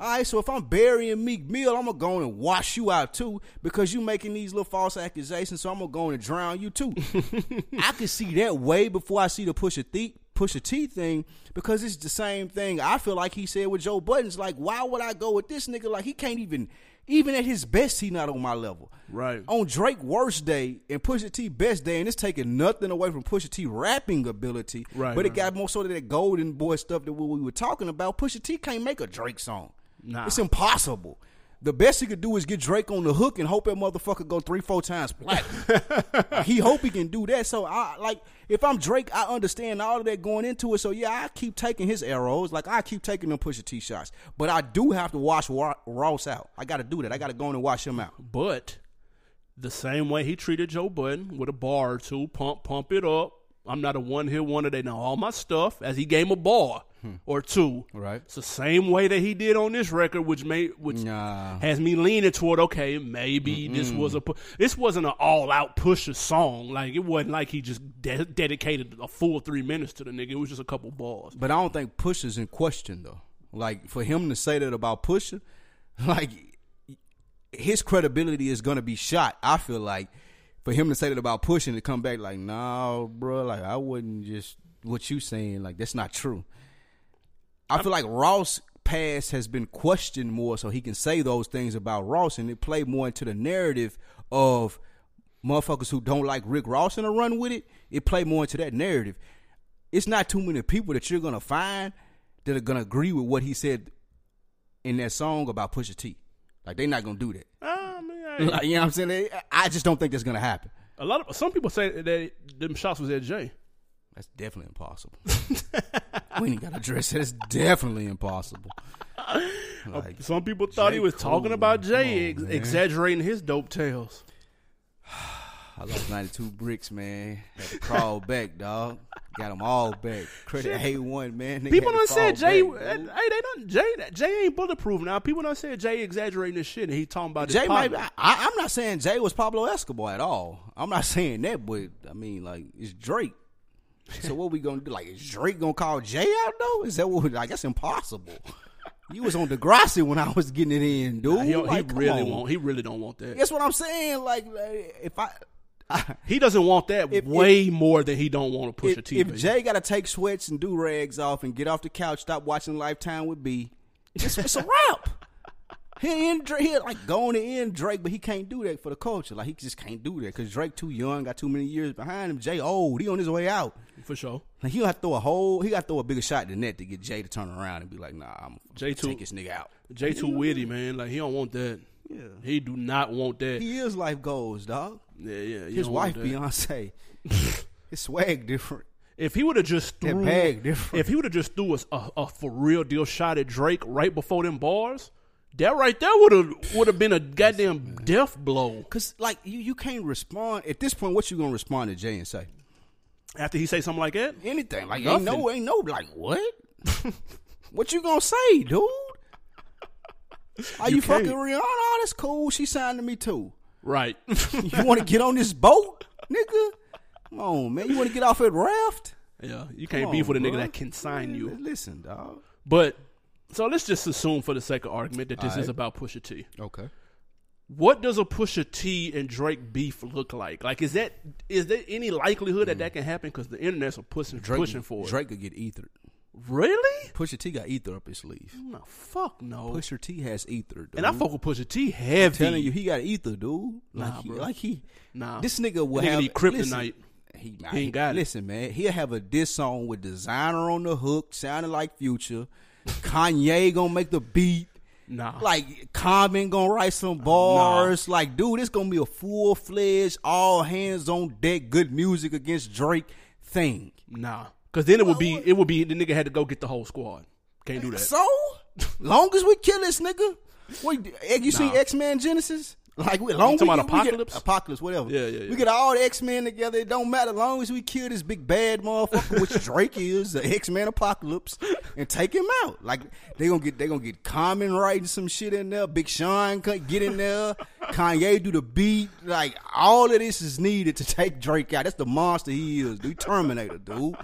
All right, so if I'm burying Meek Mill, I'm gonna go and wash you out too because you making these little false accusations. So I'm gonna go and drown you too. [laughs] I can see that way before I see the Pusha T Pusha T thing because it's the same thing. I feel like he said with Joe Budden's like, why would I go with this nigga? Like he can't even, even at his best, he not on my level. Right. On Drake worst day and Pusha T best day, and it's taking nothing away from Pusha T rapping ability. Right, But it right, got more sort of that golden boy stuff that we we were talking about. Pusha T can't make a Drake song. Nah. It's impossible. The best he could do is get Drake on the hook and hope that motherfucker go three, four times platinum. [laughs] he hope he can do that. So I like if I'm Drake, I understand all of that going into it. So yeah, I keep taking his arrows. Like I keep taking them Pusha T shots. But I do have to wash Ross out. I got to do that. I got to go in and wash him out. But the same way he treated Joe Budden with a bar or two, pump, pump it up. I'm not a one hit wonder. They know all my stuff as he gave him a bar Mm-hmm. or two. Right. It's the same way that he did on this record, which made which Nah. has me leaning toward okay, maybe this was a pu- this wasn't an all out Pusha song. Like it wasn't like he just de- dedicated a full three minutes to the nigga. It was just a couple bars. But I don't think Pusha's in question though. Like for him to say that about Pusha, [laughs] like his credibility is gonna be shot. I feel like for him to say that about pushing to come back like, nah, bro, like I wouldn't just what you saying. Like that's not true. I feel like Ross past has been questioned more, so he can say those things about Ross, and it play more into the narrative of motherfuckers who don't like Rick Ross and to run with it. It play more into that narrative. It's not too many people that you're gonna find that are gonna agree with what he said in that song about Pusha T. Like they're not gonna do that. I mean, I- Like, you know what I'm saying? They- I just don't think that's gonna happen. a lot of some people say that them shots was at Jay. That's definitely impossible. [laughs] we ain't gotta address it. It's definitely impossible. [laughs] Like, Some people thought he was talking about Jay, come ex- exaggerating his dope tales. [sighs] I lost 92 bricks, man. Had to crawl back, dog. Got them all back. Credit A1, man. Nigga People had done to said Jay. back, hey, they done Jay. Jay ain't bulletproof now. People done said Jay exaggerating this shit, and he talking about Jay might. I, I'm not saying Jay was Pablo Escobar at all. I'm not saying that, but I mean, like, it's Drake. So what we gonna do? Like, is Drake gonna call Jay out though? Is that what? Like, that's impossible. You was on Degrassi when I was getting it in, dude. He, he Like, come really on. won't. He really don't want that. That's what I'm saying. Like, like, if I. I He doesn't want that If- way more than he don't want to push if, a TV. if Jay got to take sweats and do rags off and get off the couch, stop watching Lifetime with B, it's, it's a wrap. He in Drake, he like going to end Drake, but he can't do that for the culture. Like he just can't do that because Drake too young, got too many years behind him. Jay old, he on his way out. for sure. Like he got to throw a whole, he got to throw a bigger shot than that to get Jay to turn around and be like, nah, I'm Jay too- take this nigga out. Jay too witty, man. Like he don't want that. Yeah. He do not want that. He is life goals, dog. yeah, yeah. His wife. Beyonce, [laughs] his swag different. If he would have just threw, bag different. if he would have just threw a, a, a for real deal shot at Drake right before them bars, that right there would have would have been a goddamn death blow. Cause like you, you can't respond at this point. What you gonna respond to Jay and say? After he say something like that, Anything like Nothing. ain't no, ain't no like what? [laughs] what you gonna say, dude? Are you, You fucking. Rihanna? Oh, that's cool. She signed to me too. right? [laughs] You want to get on this boat, nigga? Come on, man. You want to get off at raft? yeah, you can't Come beef on, with a nigga bro. that can sign you. Listen, dog. But so let's just assume for the sake of argument that this is about Pusha T. Okay. What does a Pusha T and Drake beef look like? Like, is that is there any likelihood that hmm. that can happen? Because the internet's pushing Drake, pushing for it. Drake could get ethered. Really? Pusha T got ether up his sleeve. Mm, no, fuck no. Pusha T has ether, dude. and I fuck with Pusha T heavy. telling you, he got ether, dude. Like, Nah, he, bro. like he, Nah. this nigga will nigga have need kryptonite. listen, he, He ain't got it. Listen, man, he'll have a diss song with Desiigner on the hook, sounding like Future. Kanye gonna make the beat. nah, Like Common gonna write some bars. Like, dude, it's gonna be a full fledged, all hands on deck, good music against Drake thing. nah. Because then it would be it would be the nigga had to go get the whole squad. Can't do that. So, long as we kill this nigga, wait, you seen Nah. X Men Genesis? Like, we, long talking we about we get- Apocalypse? apocalypse, whatever. Yeah, yeah, yeah. We get all the X Men together. It don't matter. Long as we kill this big bad motherfucker, which [laughs] Drake is, the X Men Apocalypse, and take him out. Like they gonna get they gonna get Common writing some shit in there. Big Sean get in there. Kanye do the beat. Like all of this is needed to take Drake out. That's the monster he is, dude. Terminator, dude.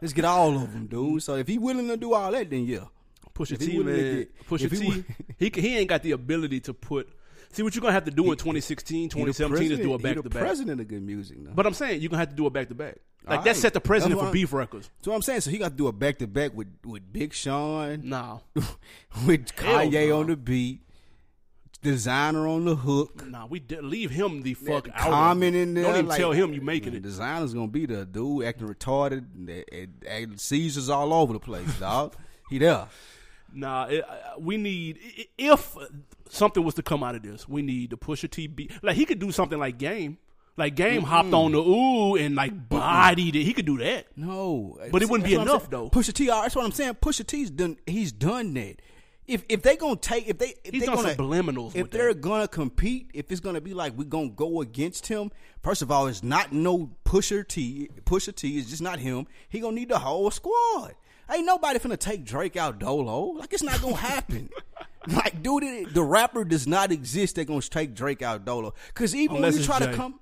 Let's get all of them, dude. So if he willing to do all that, then yeah. Pusha If T, man. get- Pusha he T, he he ain't got the ability to put. See what you're gonna have to do in 2016, 2017 is do a back he to the back. president of good music now. But I'm saying you're gonna have to do a back to back. Like All that set the president for what beef records. So I'm saying, so he got to do a back to back with with Big Sean, Nah, [laughs] with Kanye no. on the beat, Desiigner on the hook, nah. We de- leave him the fuck out. of comment in there. Don't even like, tell him you're making man, it. Desiigner's gonna be the dude acting retarded, and, and, and seizures all over the place, dog. [laughs] He there. Nah, it, we need if something was to come out of this, we need the Pusha T beat. Like he could do something like Game. Like Game hopped on the ooh and like bodied it. He could do that. No, But it wouldn't be That's what I'm enough, though. Pusha T, that's what I'm saying. Pusha T's done. He's done that. If if they gonna take if they if He's they done gonna subliminals if they're that. gonna compete if it's gonna be like we're gonna go against him. First of all, it's not no Pusha T. Pusha T is just not him. He gonna need the whole squad. Ain't nobody finna take Drake out Dolo. Like it's not gonna happen. [laughs] like, dude, the rapper does not exist. That gonna take Drake out Dolo. Cause even Unless when you try Jay. to come,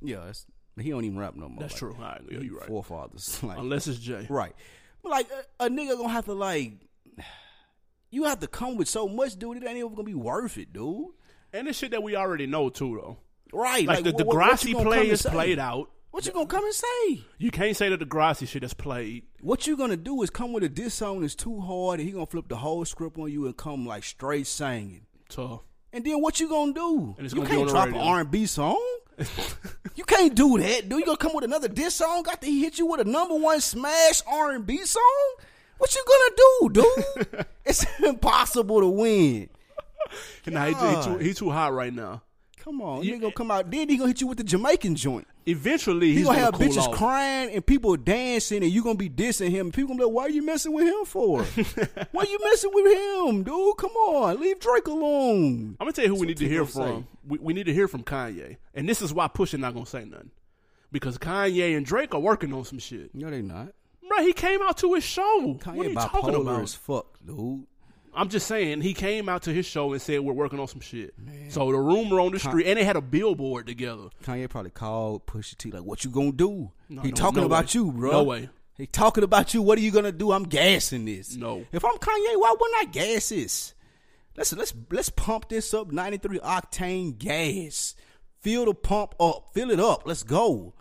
yeah, that's, he don't even rap no more. That's Like, true. All right, yeah, you're right. Forefathers. [laughs] Like, Unless it's Jay. Right. But like a, a nigga gonna have to like you have to come with so much, dude. It ain't even gonna be worth it, dude. And the shit that we already know too, though. Right. Like, the what- what- what Degrassi you play is played out. What you gonna come and say? You can't say that the Degrassi shit is played. What you gonna do is come with a diss song that's too hard, and he gonna flip the whole script on you and come like straight singing. Tough. And then what you gonna do? You gonna can't drop radio. an R and B song. [laughs] you can't do that, dude. You gonna come with another diss song? Got to hit you with a number one smash R and B song? What you gonna do, dude? [laughs] it's [laughs] impossible to win. nah, he, he too, he too hot right now. Come on, You- you gonna come out. [laughs] Then he gonna hit you with the Jamaican joint. Eventually, He he's gonna, gonna, have cool bitches off. crying and people dancing, and you gonna be dissing him. People gonna be like, "Why are you messing with him for? [laughs] Why you messing with him, dude? Come on, leave Drake alone." I'm gonna tell you who we need to hear from. We, we need to hear from Kanye, and this is why Pusha not gonna say nothing because Kanye and Drake are working on some shit. No, they not. Bro, he came out to his show. what are Kanye you talking about? as fuck, dude. I'm just saying he came out to his show and said we're working on some shit. So the rumor on the street, and they had a billboard together. Kanye probably called Pusha T like, "What you gonna do?" No, he no, talking no about way. you, bro. No way. He talking about you. What are you gonna do? I'm gassing this. No. If I'm Kanye, why wouldn't I gas this? Let's let's let's pump this up. 93 octane gas. Fill the pump up. Fill it up. Let's go.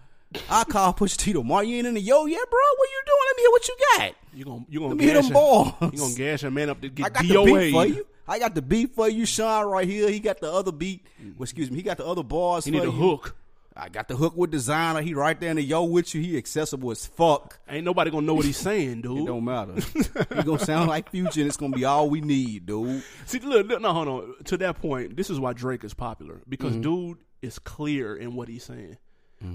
I call Pusha T tomorrow. You ain't in the yo yet, bro. What you doing? Let me hear what you got. You gonna you gonna Let me hit them him- balls. You gonna gash a man up to I get got the beat for you. I got the beat for you, Sean, right here. He got the other beat. Well, excuse me, he got the other bars He need a you. hook. I got the hook with Desiigner. He right there in the yo with you. He accessible as fuck. Ain't nobody gonna know what he's saying, dude. It don't matter. he gonna sound like Future, and it's gonna be all we need, dude. See, look, look, no, hold on. To that point, this is why Drake is popular because Mm-hmm. dude is clear in what he's saying.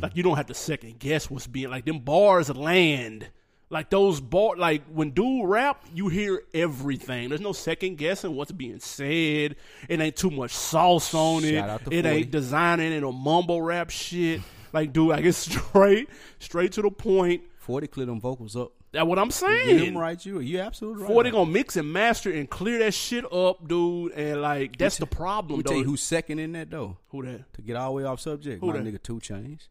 Like you don't have to second guess what's being like them bars land. Like those bar, like when dude rap, you hear everything. There's no second guessing what's being said. It ain't too much sauce on Shout it. out to It 40. ain't designing it or mumble rap shit. Like dude, like it's [laughs] straight, straight to the point. Forty clear them vocals up. That's what I'm saying. Get saying. him right, you. You absolutely right. Forty gonna mix and master and clear that shit up, dude. And like that's the problem. Let me tell you who's second in that though. Who that? To get all the way off subject, Who my that? nigga 2 Chainz.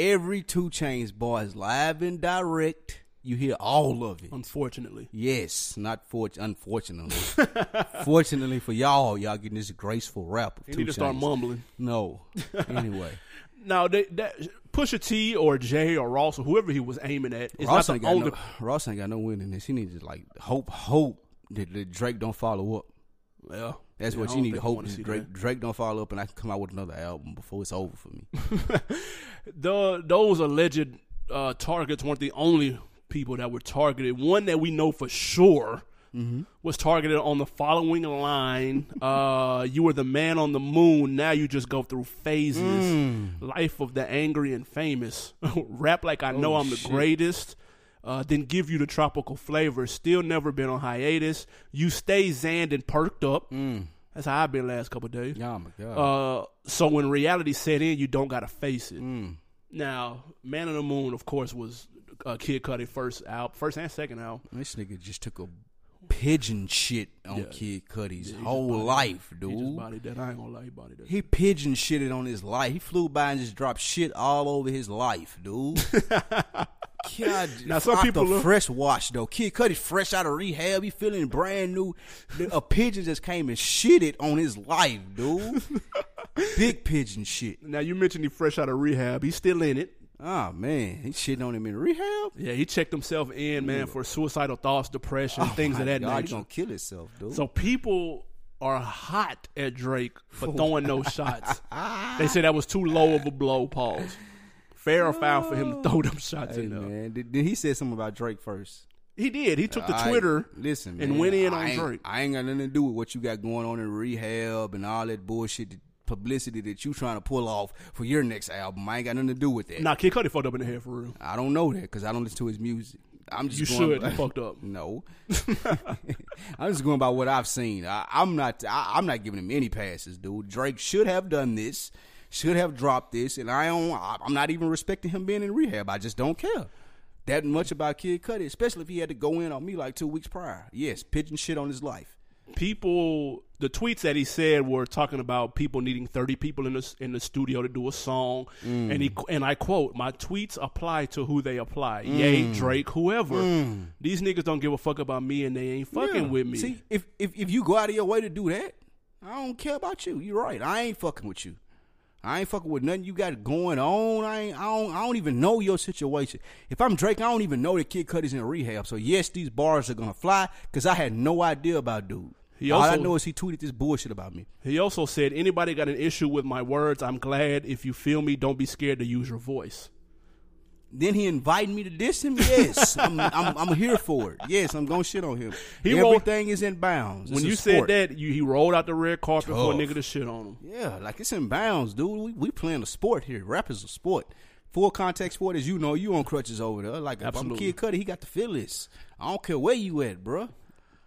Every 2 Chainz is live and direct. You hear all of it. Unfortunately, Yes, not for unfortunately. [laughs] Fortunately for y'all, y'all getting this graceful rap of you Two need to start Chainz. mumbling. No. Anyway, [laughs] Now, they, that Pusha T or Jay or Ross or whoever he was aiming at is Ross not ain't the got only. no. Ross ain't got no win in this. He needs to like hope, hope that, that Drake don't follow up. Well, That's yeah, what you need to hope. Drake Drake don't follow up, and I can come out with another album before it's over for me. [laughs] The those alleged uh, targets weren't the only people that were targeted. One that we know for sure. Mm-hmm. Was targeted on the following line: uh, "You were the man on the moon. Now you just go through phases. Mm. Life of the angry and famous. [laughs] Rap like I know Oh, I'm the greatest. Uh, then give you the tropical flavor. Still never been on hiatus. You stay zanned and perked up. That's how I've been last couple days. Mm. Yeah, my God. Uh, so when reality set in, you don't gotta face it. Mm. Now, Man on the Moon, of course, was uh, Kid Cudi first album, first and second album. this nigga just took a pigeon shit on Yeah. Kid Cudi's He just whole life, He just dude. bodied that. I ain't gonna lie, he bodied that. He pigeon shitted on his life. He flew by and just dropped shit all over his life, dude. [laughs] God, Now, some people look- fresh wash though. Kid Cudi fresh out of rehab. He feeling brand new. A pigeon just came and shitted on his life, dude. [laughs] Big pigeon shit. now you mentioned he fresh out of rehab. He's still in it. Oh man, he shitting on him in rehab. Yeah, he checked himself in, man, for suicidal thoughts, depression, oh things Oh, my of that God, He nature. gonna kill himself, dude. So people are hot at Drake for [laughs] throwing those shots. [laughs] They say that was too low of a blow. Pause. Fair or foul for him to throw them shots hey in there. man, did, did he said something about Drake first? He did. He took the I- Twitter listen, and went in on Drake. I ain't got nothing to do with what you got going on in rehab and all that bullshit, publicity that you trying to pull off for your next album. I ain't got nothing to do with that. Nah, Kid Cudi fucked up in the head for real. I don't know that because I don't listen to his music. I'm just You going should. You fucked up. [laughs] No, [laughs] I'm just going by what I've seen. I, I'm not. I, I'm not giving him any passes, dude. Drake should have done this. Should have dropped this, and I don't. I'm not even respecting him being in rehab. I just don't care that much about Kid Cudi, especially if he had to go in on me like two weeks prior. Yes, pigeon shit on his life. People, the tweets that he said were talking about people needing thirty people in the in the studio to do a song, Mm. and he and I quote: "My tweets apply to who they apply. Yay, Mm. Drake, whoever. These niggas don't give a fuck about me, and they ain't fucking Yeah. with me. See, if, if if you go out of your way to do that, I don't care about you. You're right. I ain't fucking with you. I ain't fucking with nothing you got going on. I ain't, I don't I don't even know your situation. If I'm Drake, I don't even know that Kid Cudi's in rehab. So yes, these bars are gonna fly because I had no idea about dude. He All I know is he tweeted this bullshit about me. He also said, "Anybody got an issue with my words? I'm glad. If you feel me, don't be scared to use your voice." Then he invited me to diss him. Yes, I'm, I'm I'm here for it. Yes, I'm gonna shit on him. He rolled- Everything is in bounds. When It's you sport. said that, you, he rolled out the red carpet for a nigga to shit on him. Yeah, like it's in bounds, dude. We, we playing a sport here. Rap is a sport. Full contact sport, as you know, you on crutches over there. Like if I'm. Kid Cudi, he got the feel this. I don't care where you at, bruh.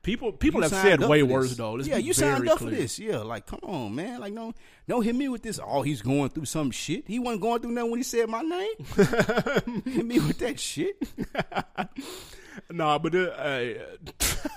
People, people You have said way worse though. Let's yeah, you signed up clear. for this. Yeah, like come on, man. Like don't don't hit me with this. Oh, he's going through some shit. He wasn't going through nothing when he said my name. [laughs] hit me with that shit. [laughs] [laughs] Nah, but uh,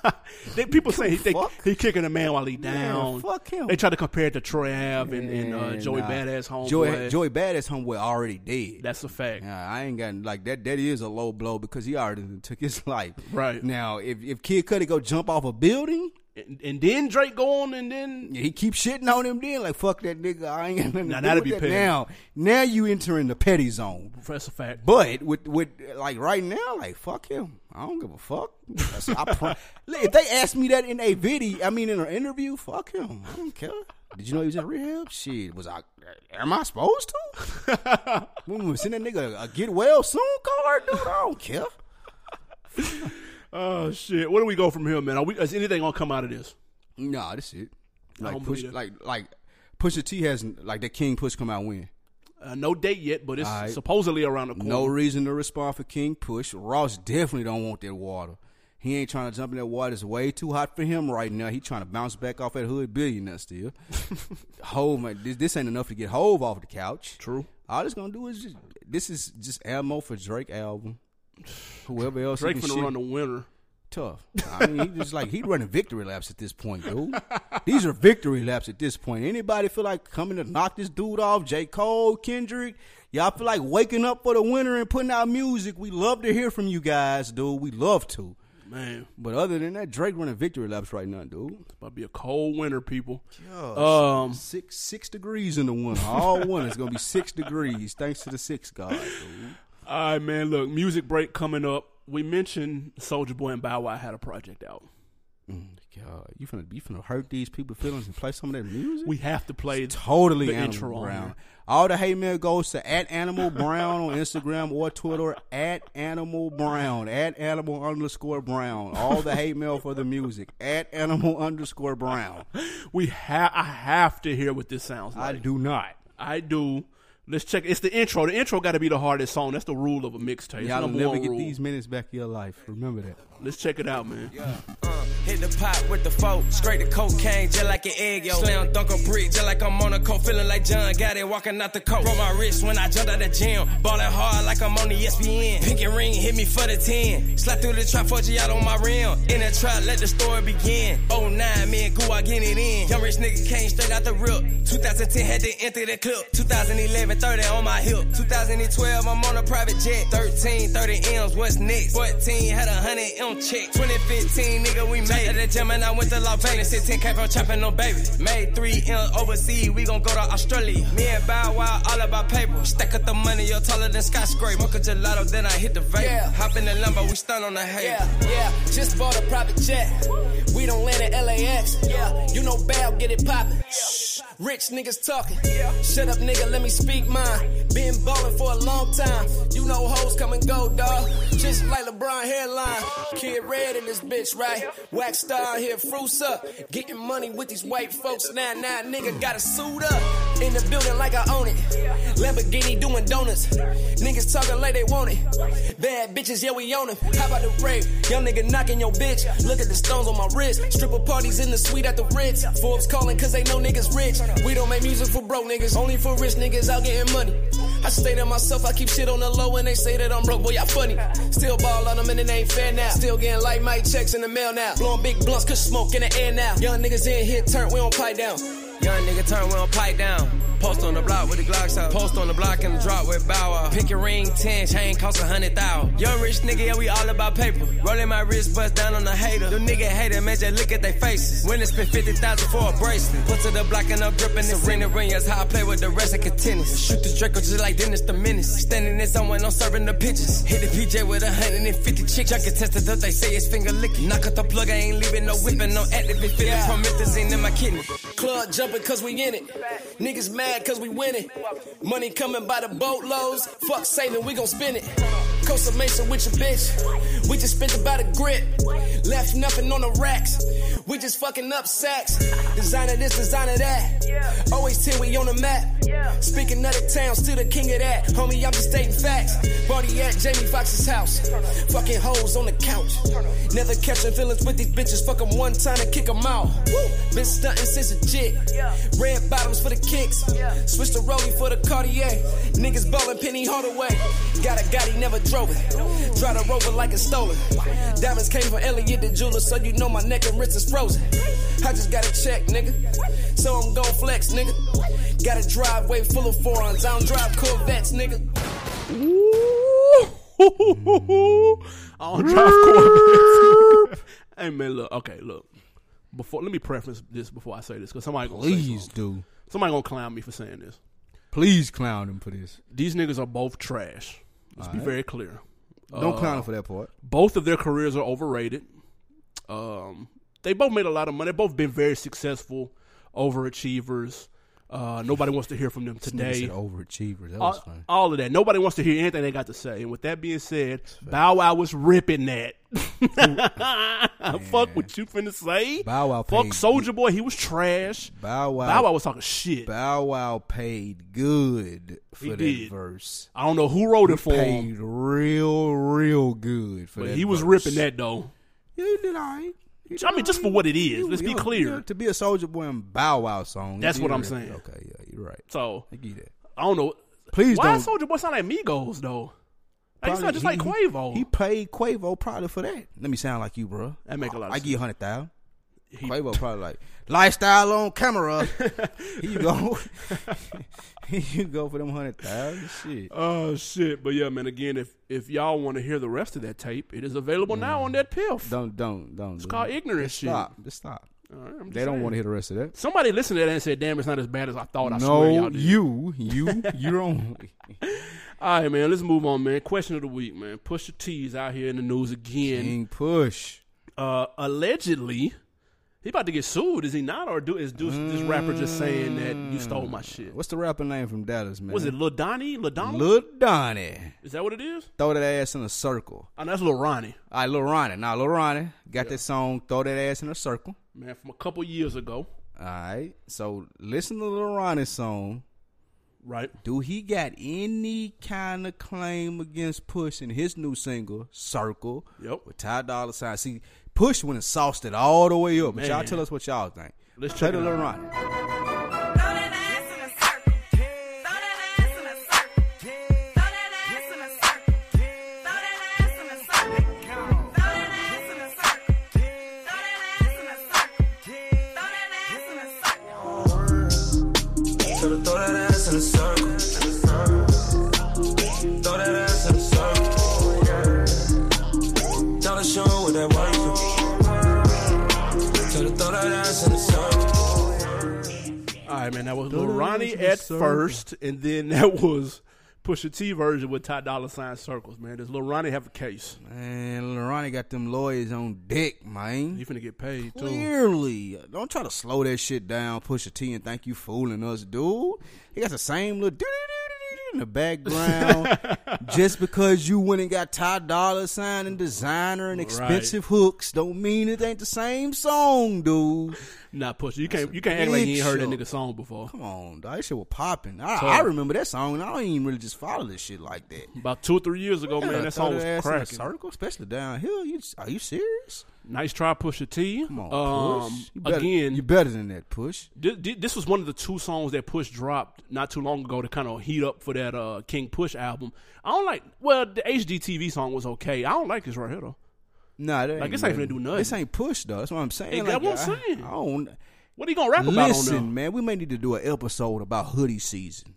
uh, [laughs] they, people say he, they, he kicking a man while he down. fuck him. They try to compare it to Troy Ave and, and uh, Joey nah. Badass homeboy. Joey Joey Badass homeboy already dead. That's a fact. Yeah, I ain't got like that. That is a low blow because he already [laughs] took his life. Right. now, if if Kid Cudi go jump off a building and, and then Drake go on and then Yeah, he keeps shitting on him then, like fuck that nigga. I ain't nothing Now, that'd be that petty. now. Now you entering the petty zone. that's a fact. But with with like right now, like fuck him. I don't give a fuck. That's- I [laughs] if they ask me that in a video, I mean in an interview, fuck him. I don't care. Did you know he was in rehab? Shit, was I? Am I supposed to? [laughs] send that nigga a get well soon card, dude. I don't care. [laughs] Oh shit! Where do we go from here, man? Are we, is anything gonna come out of this? Nah, this shit. Like push, like like Pusha T has like that King Push come out when. Uh, no date yet, but it's Alright. supposedly around the corner. No reason to respond for King Push. Ross definitely don't want that water. He ain't trying to jump in that water. It's way too hot for him right now. He trying to bounce back off that hood billionaire still. [laughs] Hove, man, this, this ain't enough to get Hove off the couch. True. All this gonna do is just this is just ammo for Drake album. Whoever else Drake finna run the winner. tough. I mean, he just like he running victory laps at this point, dude. These are victory laps at this point. Anybody feel like coming to knock this dude off? J. Cole, Kendrick, y'all feel like waking up for the winter and putting out music? We love to hear from you guys, dude. We love to. Man, But other than that, Drake running victory laps right now, dude. it's about to be a cold winter, people. Oh, Um, six six degrees in the winter. All winter it's gonna be six degrees, thanks to the six god, dude. All right, man. Look, music break coming up. We mentioned Soulja Boy and Bow Wow had a project out. Mm, God, you finna you finna hurt these people's feelings and play some of that music? We have to play totally the intro Brown. All the hate mail goes to at Animal Brown on Instagram or Twitter at Animal Brown at Animal underscore Brown. All the hate mail for the music at Animal underscore Brown. We have. I have to hear what this sounds like. I do not. I do. Let's check. It's the intro. The intro got to be the hardest song. That's the rule of a mixtape. Y'all never get these minutes back in your life. Remember that. Let's check it out, man. Uh, hit the pot with the folk, straight to cocaine, just like an egg, yo. Slam dunk a brick, just like I'm on a Monaco, feeling like John got it, walking out the coat. Broke my wrist when I jumped out the gym, ballin' hard like I'm on the ESPN. Pink and ring hit me for the 10. Slap through the trap, for out on my rim. In the trap, let the story begin. 09, me and Goo, I get it in. Young rich nigga came straight out the rip. 2010 had to enter the clip. 2011, 30 on my hip. 2012, I'm on a private jet. 13, 30 M's, what's next? 14, had a 100 Check. 2015, nigga, we made it. At the gym and I went to Las Vegas. 16 came from chopping no baby. Made 3 M overseas, we gon' go to Australia. Me and Bow Wow, all about paper. Stack up the money, you're taller than skyscraper. Smoke a gelato, then I hit the vape. Yeah. Hop in the Lambo, we stun on the hay. Yeah, yeah, just bought a private jet. We don't land at LAX. Yeah, you know Bell, get it poppin'. Shh, Rich niggas talking. Shut up, nigga, let me speak mine. Been ballin' for a long time. You know hoes come and go, dawg. Just like LeBron hairline. Kid red in this bitch, right? Wax star here, fruits up. Getting money with these white folks. Now, now, nigga gotta suit up. In the building like I own it. Lamborghini doing donuts. Niggas talking like they want it. Bad bitches, yeah, we own them. How about the rape? Young nigga knocking your bitch. Look at the stones on my wrist. Stripper parties in the suite at the Ritz. Forbes calling cause they know niggas rich. We don't make music for broke niggas, only for rich niggas out getting money. I stay to myself, I keep shit on the low and they say that I'm broke, boy, y'all funny. Still ball on them and it ain't fair now. Still getting light mic checks in the mail now. Blowing big blunts, cause smoke in the air now. Young niggas in here, turn, we don't pipe down. Young nigga turn, don't pipe down. Post on the block with the Glocks out. Post on the block and the drop with Bow Wow. Pick ring, 10, chain cost a hundred thousand. Young rich nigga, yeah, we all about paper. Rolling my wrist, bust down on the hater. The nigga hater, man, just look at their faces. When they spend 50,000 for a bracelet. Put to the block and I'm gripping the ring. The ring, that's how I play with the rest of contenders. Shoot the Draco just like Dennis the Menace. Standing in someone, I'm serving the pitches. Hit the PJ with a 150 chicks. Junkie tested up, they say it's finger licking. Knock out the plug, I ain't leaving no whipping. No activate feeling Yeah. promethazine in my kidney. Club jumping cause we in it. Niggas mad cause we winning. Money coming by the boatloads. Fuck saving, we gon' spend it. Costa Mesa with your bitch. We just spent about a grip. Left nothing on the racks. We just fucking up sacks. Designer this, designer that. Always 10, we on the map. Speaking of the town, still the king of that. Homie, I'm just stating facts. Party at Jamie Foxx's house. Fucking hoes on the couch. Never catching feelings with these bitches. Fuck 'em one time and kick 'em out. Been stunting since a jit. Red bottoms for the kicks. Switch the rollie for the Cartier. Niggas ballin' Penny Hardaway. Got a Gotti, never drove it. Drive the rover like it's stolen. Diamonds came from Elliot the jeweler, so you know my neck and wrist is frozen. I just got a check, nigga. So I'm gon' flex, nigga. Got a driveway full of foreigns. I don't drive Corvettes, nigga. I don't drive Corvettes. [laughs] hey man, look. Okay, look. before let me preference this before I say this because somebody gonna say Please do. somebody gonna clown me for saying this. Please clown him for this. These niggas are both trash. Let's be Alright. very clear. Don't Uh, clown him for that part. both of their careers are overrated. Um, they both made a lot of money. They've both been very successful, overachievers. Uh, nobody wants to hear from them today. overachievers. That was All, all of that. Nobody wants to hear anything they got to say. And with that being said, Bow Wow was ripping that. [laughs] Fuck what you finna say. Bow Wow Fuck Soulja Boy. He was trash. Bow Wow. Bow Wow was talking shit. Bow Wow paid good for He that did. verse. I don't know who wrote it for Paid him, real, real good for but that. he was verse. ripping that though. Yeah, he did all right. I mean, just for what it is. You- Let's be clear. to be a Soulja Boy and Bow Wow song. That's what I'm saying. Okay, yeah, you're right. So I you that. I don't know. Please Why don't. Soulja Boy sound like Migos though? Like, he sound just like he- Quavo. He paid Quavo probably for that. Let me sound like you, bro. That make a lot of I give you a hundred thousand. He- Quavo probably like lifestyle on camera. [laughs] Here you go. [laughs] [laughs] You go for them hundred thousand. Shit. Oh shit! But yeah, man. Again, if if y'all want to hear the rest of that tape, it is available now on DatPiff. Don't don't don't. It's called ignorant shit. Stop. Just stop. All right, I'm just They don't want to hear the rest of that. Somebody listened to that and said, "Damn, it's not as bad as I thought." I swear, y'all no, you, [laughs] you, you don't. All right, man. Let's move on, man. Question of the week, man. Pusha T's out here in the news again. King push. Uh, allegedly, he about to get sued. Is he not, or do is do, this rapper just saying that you stole my shit? What's the rapper name from Dallas, man? Was it Lil Donnie? Lil Donald? Lil Donnie? Is that what it is? Throw that ass in a circle. Oh, that's Lil Ronnie. All right, Lil Ronnie. Now, Lil Ronnie got that song, Throw That Ass in a Circle. Man, from a couple years ago, All right. So, listen to Lil Ronnie's song. right? Do he got any kind of claim against pushing his new single, Circle? Yep. With Ty Dolla Sign. See, Push went and sauced it all the way up. But y'all tell us what y'all think. Let's check the it Lil out. Ronnie. Right, man. That was Lil Ronnie ass in a at first, and then [laughs] that was Pusha T version with Ty Dolla Sign circles. Man, does Lil Ronnie have a case? Man, Lil Ronnie got them lawyers on deck, man. He finna get paid too. Clearly, don't try to slow that shit down. Pusha T and think you fooling us, dude. He got the same little in the background. [laughs] Just because you went and got Ty Dolla Sign and Desiigner and expensive hooks, don't mean it ain't the same song, dude. Not Pusha. You can't. You can't act like you ain't heard that nigga song before. Come on, dog. That shit was popping. I, I remember that song, and I don't even really just follow this shit like that. About two or three years ago, man, that song was cracking. Circle, especially downhill. You, are you serious? Nice try, Pusha T. Come on, um, push. You better, again, you're better than that, push. Thi- thi- this was one of the two songs that Push dropped not too long ago to kind of heat up for that uh, King Push album. I don't like. Well, the HGTV song was okay. I don't like this right here though. Nah, that Like, ain't this ain't finna do nothing. This ain't push though. That's what I'm saying. Like, that's what I'm saying. I don't What are you gonna rap about listen, man. We may need to do an episode about hoodie season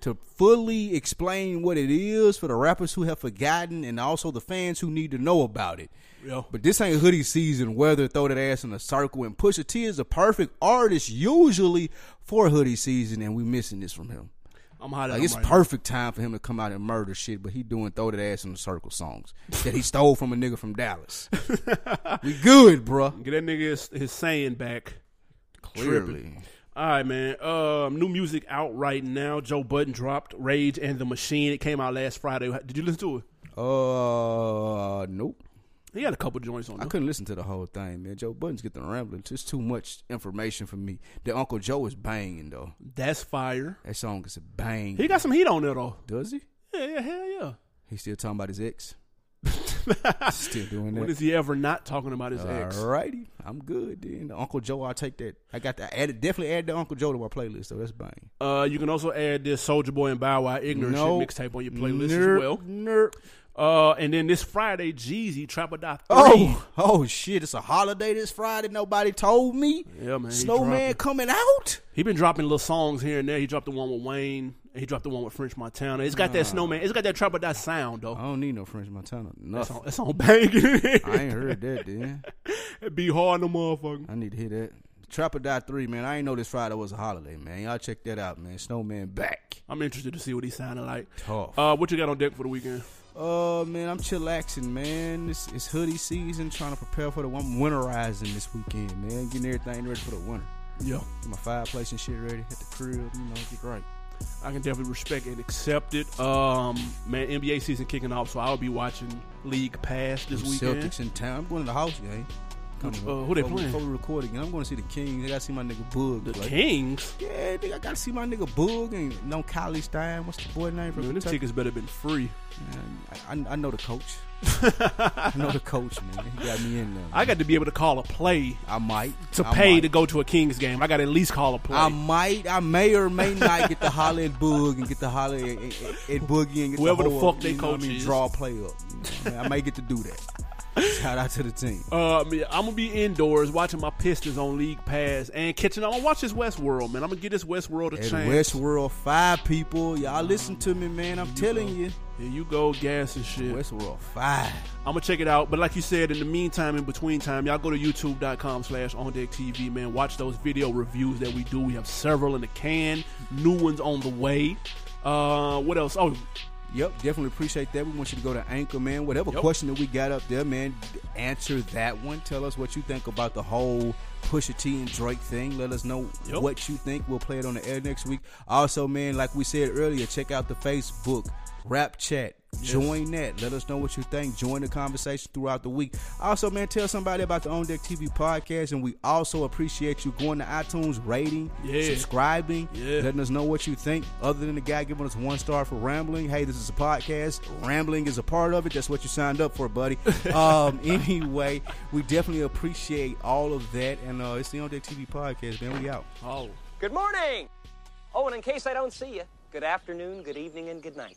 to fully explain what it is for the rappers who have forgotten and also the fans who need to know about it. Yeah. But this ain't hoodie season. Whether throw that ass in a circle and push T is a perfect artist usually for hoodie season, and we missing this from him. I'm hot Like it's perfect time for him to come out and murder shit, but he doing throw that ass in the circle songs that he stole from a nigga from Dallas. [laughs] we good, bruh. Get that nigga his, his saying back. Clearly. All right, man. Um, new music out right now. Joe Budden dropped "Rage and the Machine." It came out last Friday. Did you listen to it? Uh, nope. He had a couple joints on I there. couldn't listen to the whole thing, man. Joe Budden's getting rambling. It's too much information for me. The Uncle Joe is banging though. That's fire. That song is a bang. He got some heat on there though. Does he? Yeah, yeah, hell yeah. He still talking about his ex. [laughs] still doing that. that. is he ever not talking about his ex? Alrighty, I'm good then. The Uncle Joe, I'll take that. I got to add it. Definitely add the Uncle Joe to my playlist. So that's bang. Uh, you can also add this Soulja Boy and Bow Wow ignorant No. shit mixtape on your playlist Nerp, as well. Nerp. Uh, and then this Friday, Jeezy Trap or Die 3. Oh, oh shit! It's a holiday this Friday. Nobody told me. Yeah, man, Snowman coming out. He been dropping little songs here and there. He dropped the one with Wayne. He dropped the one with French Montana. It's got that Snowman. It's got that Trap or Die sound though. I don't need no French Montana. That's It's on, on banging. I ain't [laughs] heard that. Then it'd be hard, no motherfucker. I need to hear that. Trap or Die three, man. I ain't know this Friday was a holiday, man. Y'all check that out, man. Snowman back. I'm interested to see what he sounded like. Tough. Uh, what you got on deck for the weekend? Uh, man, I'm chillaxing, man. It's, it's hoodie season. Trying to prepare for the. I'm winterizing this weekend, man. Getting everything ready for the winter. Yeah, Get my fireplace and shit ready. Hit the crib, you know, get right. I can definitely respect and accept it. Um, man, NBA season kicking off, so I'll be watching League Pass this weekend. Celtics in town. I'm going to the house game. Which, uh, who they before we- playing? Before we record again, I'm going to see the Kings. I got to see my nigga Boog. The play. Kings. Yeah, nigga, I got to see my nigga Boog and no Cauley-Stein. What's the boy name from Man, Kentucky? tickets better been free. Man, I, I, know the coach. [laughs] I know the coach, man. He got me in there. I got to be able to call a play I might to I pay might. to go to a Kings game. I got to at least call a play. I might, I may or may not get the holler at Boog and get the holler at, at, at Boogie and get Whoever the fuck they you know what coach I mean, draw a play up. You know I, mean? I may get to do that. Shout out to the team. Uh, I mean, I'm gonna be indoors watching my Pistons on League Pass and catching. I'm gonna watch this Westworld, man. I'm gonna get this Westworld a At chance. Westworld, five people. Y'all listen to me, man. I'm telling you. Here you go, gas and shit. Westworld, five. I'm gonna check it out. But like you said, in the meantime, in between time, y'all go to youtube.com slash on deck TV, man. Watch those video reviews that we do. We have several in the can, new ones on the way. Uh, what else? Oh, Yep, definitely appreciate that. We want you to go to Anchor, man. Whatever Yep. question that we got up there, man, answer that one. Tell us what you think about the whole Pusha T and Drake thing. Let us know Yep. what you think. We'll play it on the air next week. Also, man, like we said earlier, check out the Facebook Rap Chat. Join that. Let us know what you think. Join the conversation throughout the week. Also, man, tell somebody about the On Deck TV podcast. And we also appreciate you going to iTunes, rating, Yeah. subscribing, Yeah. letting us know what you think. Other than the guy giving us one star for rambling, hey, this is a podcast. Rambling is a part of it. That's what you signed up for, buddy. [laughs] um, anyway, we definitely appreciate all of that. And uh, it's the On Deck TV podcast, man. We out. oh. Good morning. Oh, and in case I don't see you, good afternoon, good evening, and good night.